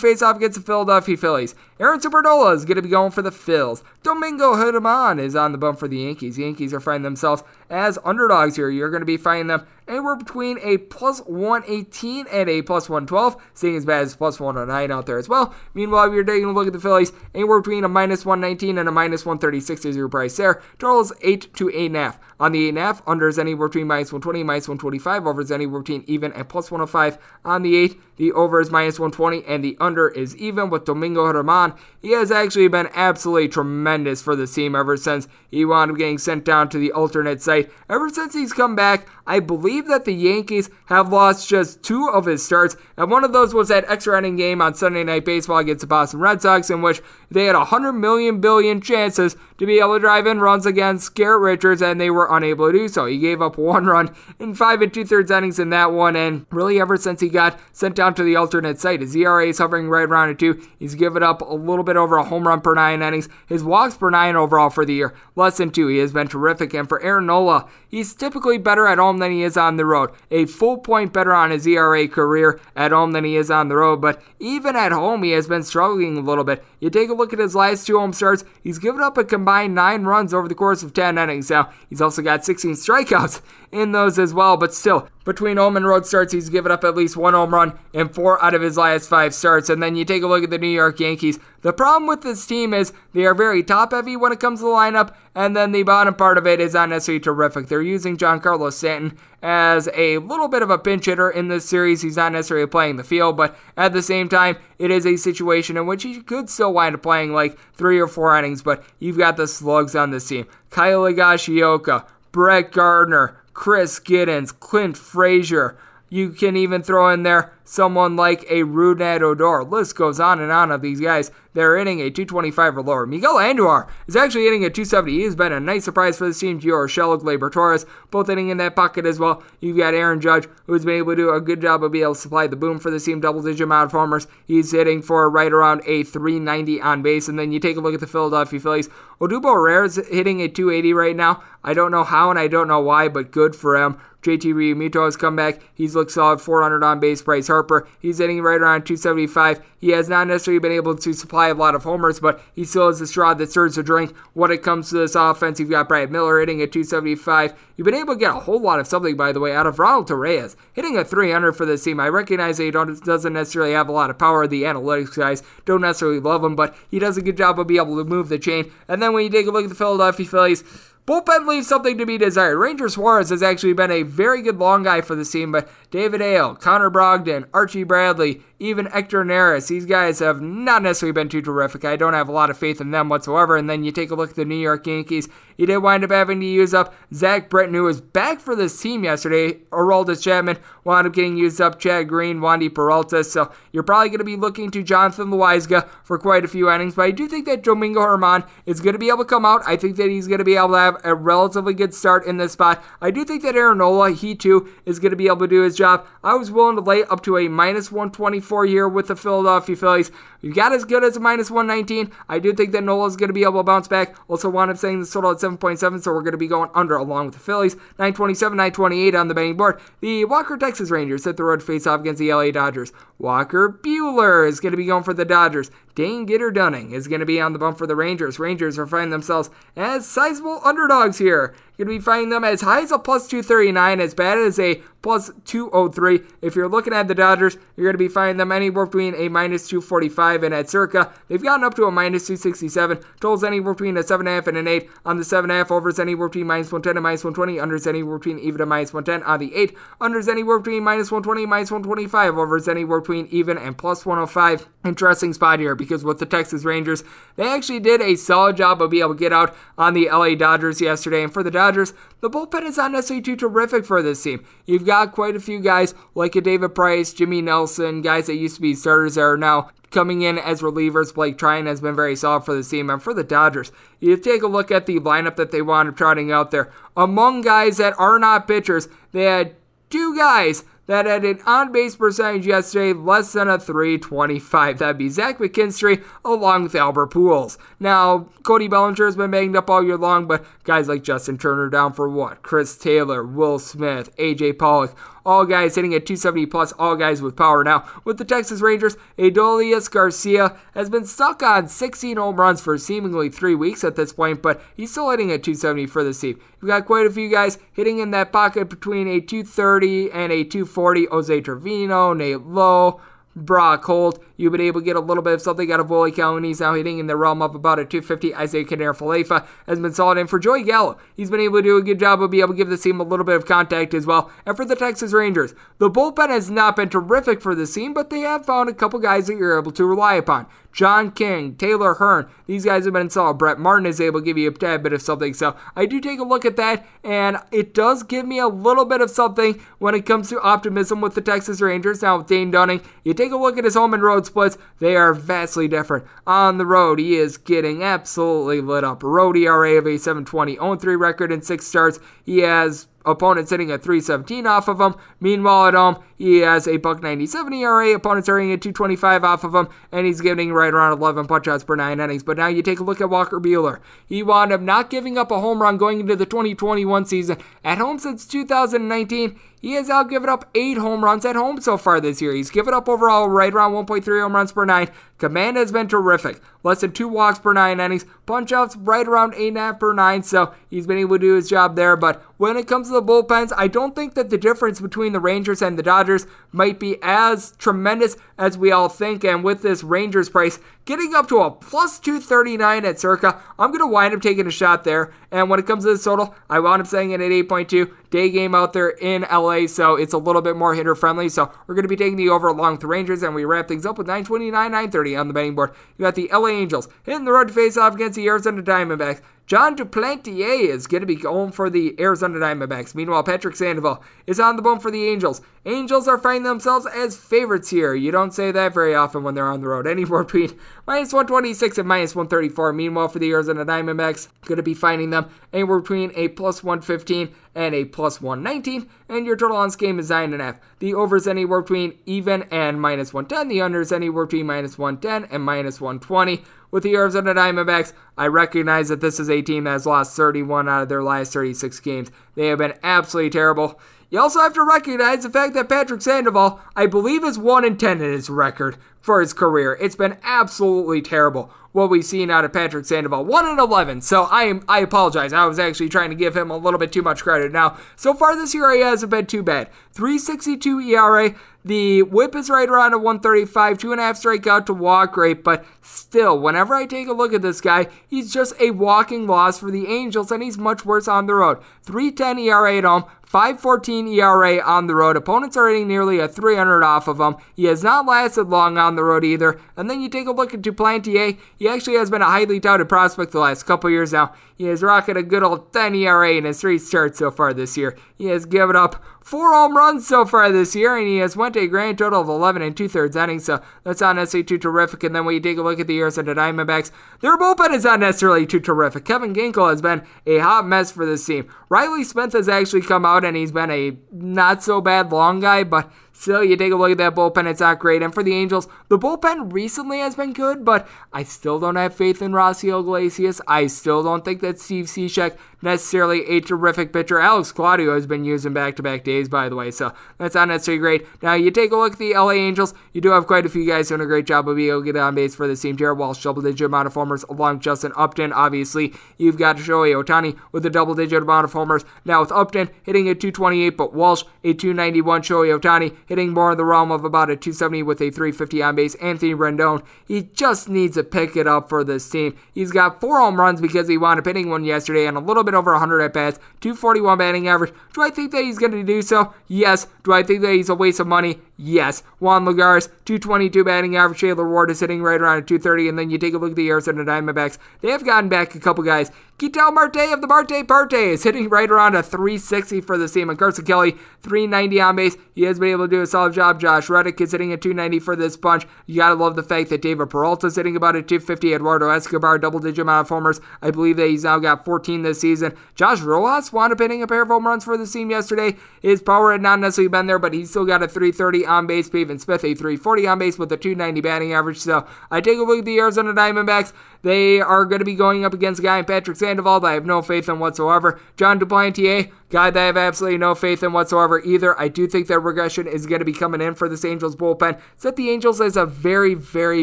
face off against the Philadelphia Phillies. Aaron Superdola is going to be going for the Phils. Domingo German is on the bump for the Yankees. The Yankees are finding themselves as underdogs here. You're going to be finding them anywhere between a plus 118 and a plus 112, seeing as bad as plus 109 out there as well. Meanwhile, if you're taking a look at the Phillies, anywhere between a minus 119 and a minus 136 is your price there. Total is 8 to 8.5. On the 8.5, under is anywhere between minus 120 minus 125. Over is anywhere between even and plus 105. On the 8, the over is minus 120 and the under is even with Domingo German. He has actually been absolutely tremendous for the team ever since he wound up getting sent down to the alternate site. Ever since he's come back, I believe that the Yankees have lost just two of his starts, and one of those was that extra inning game on Sunday Night Baseball against the Boston Red Sox, in which they had 100 million billion chances to be able to drive in runs against Garrett Richards, and they were unable to do so. He gave up one run in five and two thirds innings in that one, and really ever since he got sent down to the alternate site, his ERA is hovering right around a two. He's given up a little bit over a home run per nine innings. His walks per nine overall for the year, less than two. He has been terrific, and for Aaron Nola, he's typically better at home than he is on the road. A full point better on his ERA career at home than he is on the road, but even at home, he has been struggling a little bit. You take a look at his last two home starts, he's given up a combined nine runs over the course of 10 innings. Now, he's also got 16 strikeouts in those as well, but still, between home and road starts, he's given up at least one home run in four out of his last five starts. And then you take a look at the New York Yankees. The problem with this team is they are very top heavy when it comes to the lineup, and then the bottom part of it is not necessarily terrific. They're using Giancarlo Stanton as a little bit of a pinch hitter in this series. He's not necessarily playing the field, but at the same time, it is a situation in which he could still wind up playing like three or four innings, but you've got the slugs on this team. Kyle Higashioka, Brett Gardner, Chris Gittens, Clint Frazier. You can even throw in there someone like a Rougned Odor. List goes on and on of these guys. They're hitting a 225 or lower. Miguel Andujar is actually hitting a 270. He has been a nice surprise for the team. Gio Urshela, Gleyber Torres, both hitting in that pocket as well. You've got Aaron Judge, who's been able to do a good job of being able to supply the boom for the team. Double digit amount of homers. He's hitting for right around a 390 on base. And then you take a look at the Philadelphia Phillies. Odubel Herrera is hitting a 280 right now. I don't know how and I don't know why, but good for him. JT Realmuto has come back. He's looked solid 400 on base. Bryce Harper, he's hitting right around 275. He has not necessarily been able to supply a lot of homers, but he still has a straw that serves to drink when it comes to this offense. You've got Brad Miller hitting at 275. You've been able to get a whole lot of something, by the way, out of Ronald Torreyes, hitting a 300 for this team. I recognize that he doesn't necessarily have a lot of power. The analytics guys don't necessarily love him, but he does a good job of being able to move the chain. And then when you take a look at the Philadelphia Phillies, Bullpen leaves something to be desired. Ranger Suarez has actually been a very good long guy for the team, but David Hale, Connor Brogdon, Archie Bradley, even Hector Neris, these guys have not necessarily been too terrific. I don't have a lot of faith in them whatsoever. And then you take a look at the New York Yankees. You did wind up having to use up Zach Britton, who was back for this team yesterday. Aroldis Chapman wound up getting used up. Chad Green, Wandy Peralta. So you're probably going to be looking to Jonathan Loáisiga for quite a few innings. But I do think that Domingo German is going to be able to come out. I think that he's going to be able to have a relatively good start in this spot. I do think that Aaron Nola, he too, is going to be able to do his job. I was willing to lay up to a minus 124 here with the Philadelphia Phillies. You got as good as a minus 119. I do think that Nola is going to be able to bounce back. Also, wound up saying the total at 7.7, so we're going to be going under along with the Phillies. 927, 928 on the betting board. The Walker Texas Rangers hit the road face off against the LA Dodgers. Walker Buehler is going to be going for the Dodgers. Dane Gitter Dunning is going to be on the bump for the Rangers. Rangers are finding themselves as sizable underdogs here Going to be finding them as high as a plus 239, as bad as a plus 203. If you're looking at the Dodgers, you're going to be finding them anywhere between a minus 245 and at circa. They've gotten up to a minus 267. Totals anywhere between a 7.5 and an 8. On the 7.5, overs anywhere between minus 110 and minus 120. Unders anywhere between even to minus 110. On the 8, unders anywhere between minus 120 and minus 125. Overs anywhere between even and plus 105. Interesting spot here because with the Texas Rangers, they actually did a solid job of being able to get out on the LA Dodgers yesterday. And for the Dodgers, the bullpen is not necessarily too terrific for this team. You've got quite a few guys like a David Price, Jimmy Nelson, guys that used to be starters that are now coming in as relievers. Blake Treinen has been very solid for the team. And for the Dodgers, you take a look at the lineup that they wound up trotting out there. Among guys that are not pitchers, they had two guys that had an on base percentage yesterday less than a 325. That'd be Zach McKinstry along with Albert Pujols. Now, Cody Bellinger has been banged up all year long, but guys like Justin Turner down for what? Chris Taylor, Will Smith, AJ Pollock, all guys hitting at 270 plus, all guys with power. Now, with the Texas Rangers, Adolis Garcia has been stuck on 16 home runs for seemingly three weeks at this point, but he's still hitting at 270 for the team. We've got quite a few guys hitting in that pocket between a 230 and a 240. Jose Trevino, Nate Lowe, Brock Holt. You've been able to get a little bit of something out of Willie Calhoun. He's now hitting in the realm of about a 250. Isaiah Kiner-Falefa has been solid. And for Joey Gallo, he's been able to do a good job of being able to give the team a little bit of contact as well. And for the Texas Rangers, the bullpen has not been terrific for the team, but they have found a couple guys that you're able to rely upon. John King, Taylor Hearn, these guys have been solid. Brett Martin is able to give you a tad bit of something. So I do take a look at that, and it does give me a little bit of something when it comes to optimism with the Texas Rangers. Now, with Dane Dunning, you take a look at his home and road splits, they are vastly different. On the road, he is getting absolutely lit up. Road ERA of a 720, 0 3 record in six starts. He has opponents hitting at 317 off of him. Meanwhile, at home, he has a buck 97 ERA. Opponents are hitting at 225 off of him, and he's getting right around 11 punch outs per nine innings. But now you take a look at Walker Buehler. He wound up not giving up a home run going into the 2021 season. At home since 2019, he has now given up eight home runs at home so far this year. He's given up overall right around 1.3 home runs per nine. Command has been terrific. Less than two walks per nine innings. Punch outs right around eight and a half per nine. So he's been able to do his job there. But when it comes to the bullpens, I don't think that the difference between the Rangers and the Dodgers might be as tremendous as we all think. And with this Rangers price getting up to a plus 239 at circa, I'm going to wind up taking a shot there. And when it comes to this total, I wound up saying it at 8.2. Day game out there in LA, so it's a little bit more hitter friendly. So we're going to be taking the over along with the Rangers, and we wrap things up with 929, 930 on the betting board. You got the LA Angels hitting the road to face off against the Arizona Diamondbacks. Jon Duplantier is going to be going for the Arizona Diamondbacks. Meanwhile, Patrick Sandoval is on the bone for the Angels. Angels are finding themselves as favorites here. You don't say that very often when they're on the road. Anywhere between minus 126 and minus 134. Meanwhile, for the Arizona Diamondbacks, going to be finding them anywhere between a plus 115 and a plus 119. And your total on this game is 9.5. The overs anywhere between even and minus 110. The unders anywhere between minus 110 and minus 120 with the Arizona Diamondbacks. I recognize that this is a team that has lost 31 out of their last 36 games. They have been absolutely terrible. You also have to recognize the fact that Patrick Sandoval, I believe, is 1 in 10 in his record for his career. It's been absolutely terrible what we've seen out of Patrick Sandoval. 1 in 11. So I am I apologize. I was actually trying to give him a little bit too much credit. Now, so far this year he hasn't been too bad. 362 ERA. The whip is right around a 135, two and a half strikeout to walk rate, but still, whenever I take a look at this guy, he's just a walking loss for the Angels, and he's much worse on the road. 310 ERA at home, 514 ERA on the road. Opponents are hitting nearly a 300 off of him. He has not lasted long on the road either. And then you take a look at Duplantier. He actually has been a highly touted prospect the last couple years now. He has rocketed a good old 10 ERA in his three starts so far this year. He has given up four home runs so far this year, and he has went a grand total of 11 and two thirds innings. So that's not necessarily too terrific. And then when you take a look at the Arizona Diamondbacks, their bullpen is not necessarily too terrific. Kevin Ginkel has been a hot mess for this team. Riley Smith has actually come out and he's been a not so bad long guy, but Still, you take a look at that bullpen, it's not great. And for the Angels, the bullpen recently has been good, but I still don't have faith in Raisel Iglesias. I still don't think that Steve Cishek necessarily a terrific pitcher. Alex Claudio has been using back to back days, by the way, so that's not necessarily great. Now, you take a look at the LA Angels, you do have quite a few guys doing a great job of being able to get on base for the team. Jared Walsh, double digit amount of homers, along Justin Upton. Obviously, you've got Shohei Ohtani with a double digit amount of homers. Now, with Upton hitting a 228, but Walsh a 291. Shohei Ohtani hitting more in the realm of about a 270 with a 350 on base. Anthony Rendon, he just needs to pick it up for this team. He's got four home runs because he wound up hitting one yesterday and a little bit over 100 at bats, 241 batting average. Do I think that he's going to do so? Yes. Do I think that he's a waste of money? Yes. Juan Lagares, 222 batting average. Taylor Ward is hitting right around at 230. And then you take a look at the Arizona Diamondbacks. They have gotten back a couple guys. Ketel Marte of the Marte Parte is hitting right around a 360 for the team. And Carson Kelly, 390 on base. He has been able to do a solid job. Josh Reddick is hitting a 290 for this bunch. You got to love the fact that David Peralta is hitting about a 250. Eduardo Escobar, double digit amount of homers. I believe that he's now got 14 this season. Josh Rojas wound up hitting a pair of home runs for the team yesterday. His power had not necessarily been there, but he's still got a 330 on base. Pavin Smith, a 340 on base with a 290 batting average. So I take a look at the Arizona Diamondbacks. They are going to be going up against a guy in Patrick Sandoval I have no faith in whatsoever. Jon Duplantier, guy that I have absolutely no faith in whatsoever either. I do think that regression is going to be coming in for this Angels bullpen. Set the Angels as a very, very,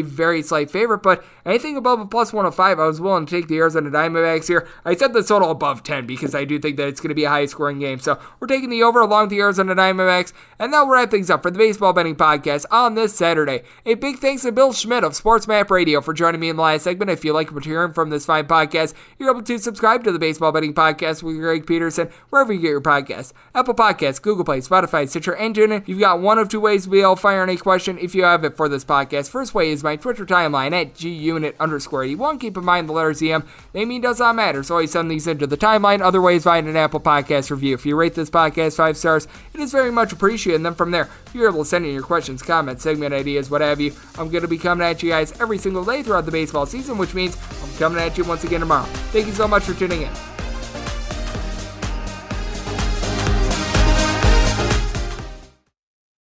very slight favorite, but anything above a plus 105, I was willing to take the Arizona Diamondbacks here. I set the total above 10 because I do think that it's going to be a high scoring game. So we're taking the over along the Arizona Diamondbacks, and that'll wrap things up for the Baseball Betting Podcast on this Saturday. A big thanks to Bill Schmid of Sports Map Radio for joining me in the last segment. If you like what you're hearing from this fine podcast, you're able to subscribe to the Baseball Betting Podcast with Greg Peterson wherever you get your podcast. Apple Podcasts, Google Play, Spotify, Stitcher, and TuneIn. You've got one of two ways to fire any question if you have it for this podcast. First way is my Twitter timeline at gunit underscore 81. Keep in mind the letters EM. They mean does not matter, so always send these into the timeline. Other ways, find an Apple Podcast review. If you rate this podcast five stars, it is very much appreciated. And then from there, you're able to send in your questions, comments, segment ideas, what have you. I'm going to be coming at you guys every single day throughout the baseball season, which means I'm coming at you once again tomorrow. Thank you so much for tuning in.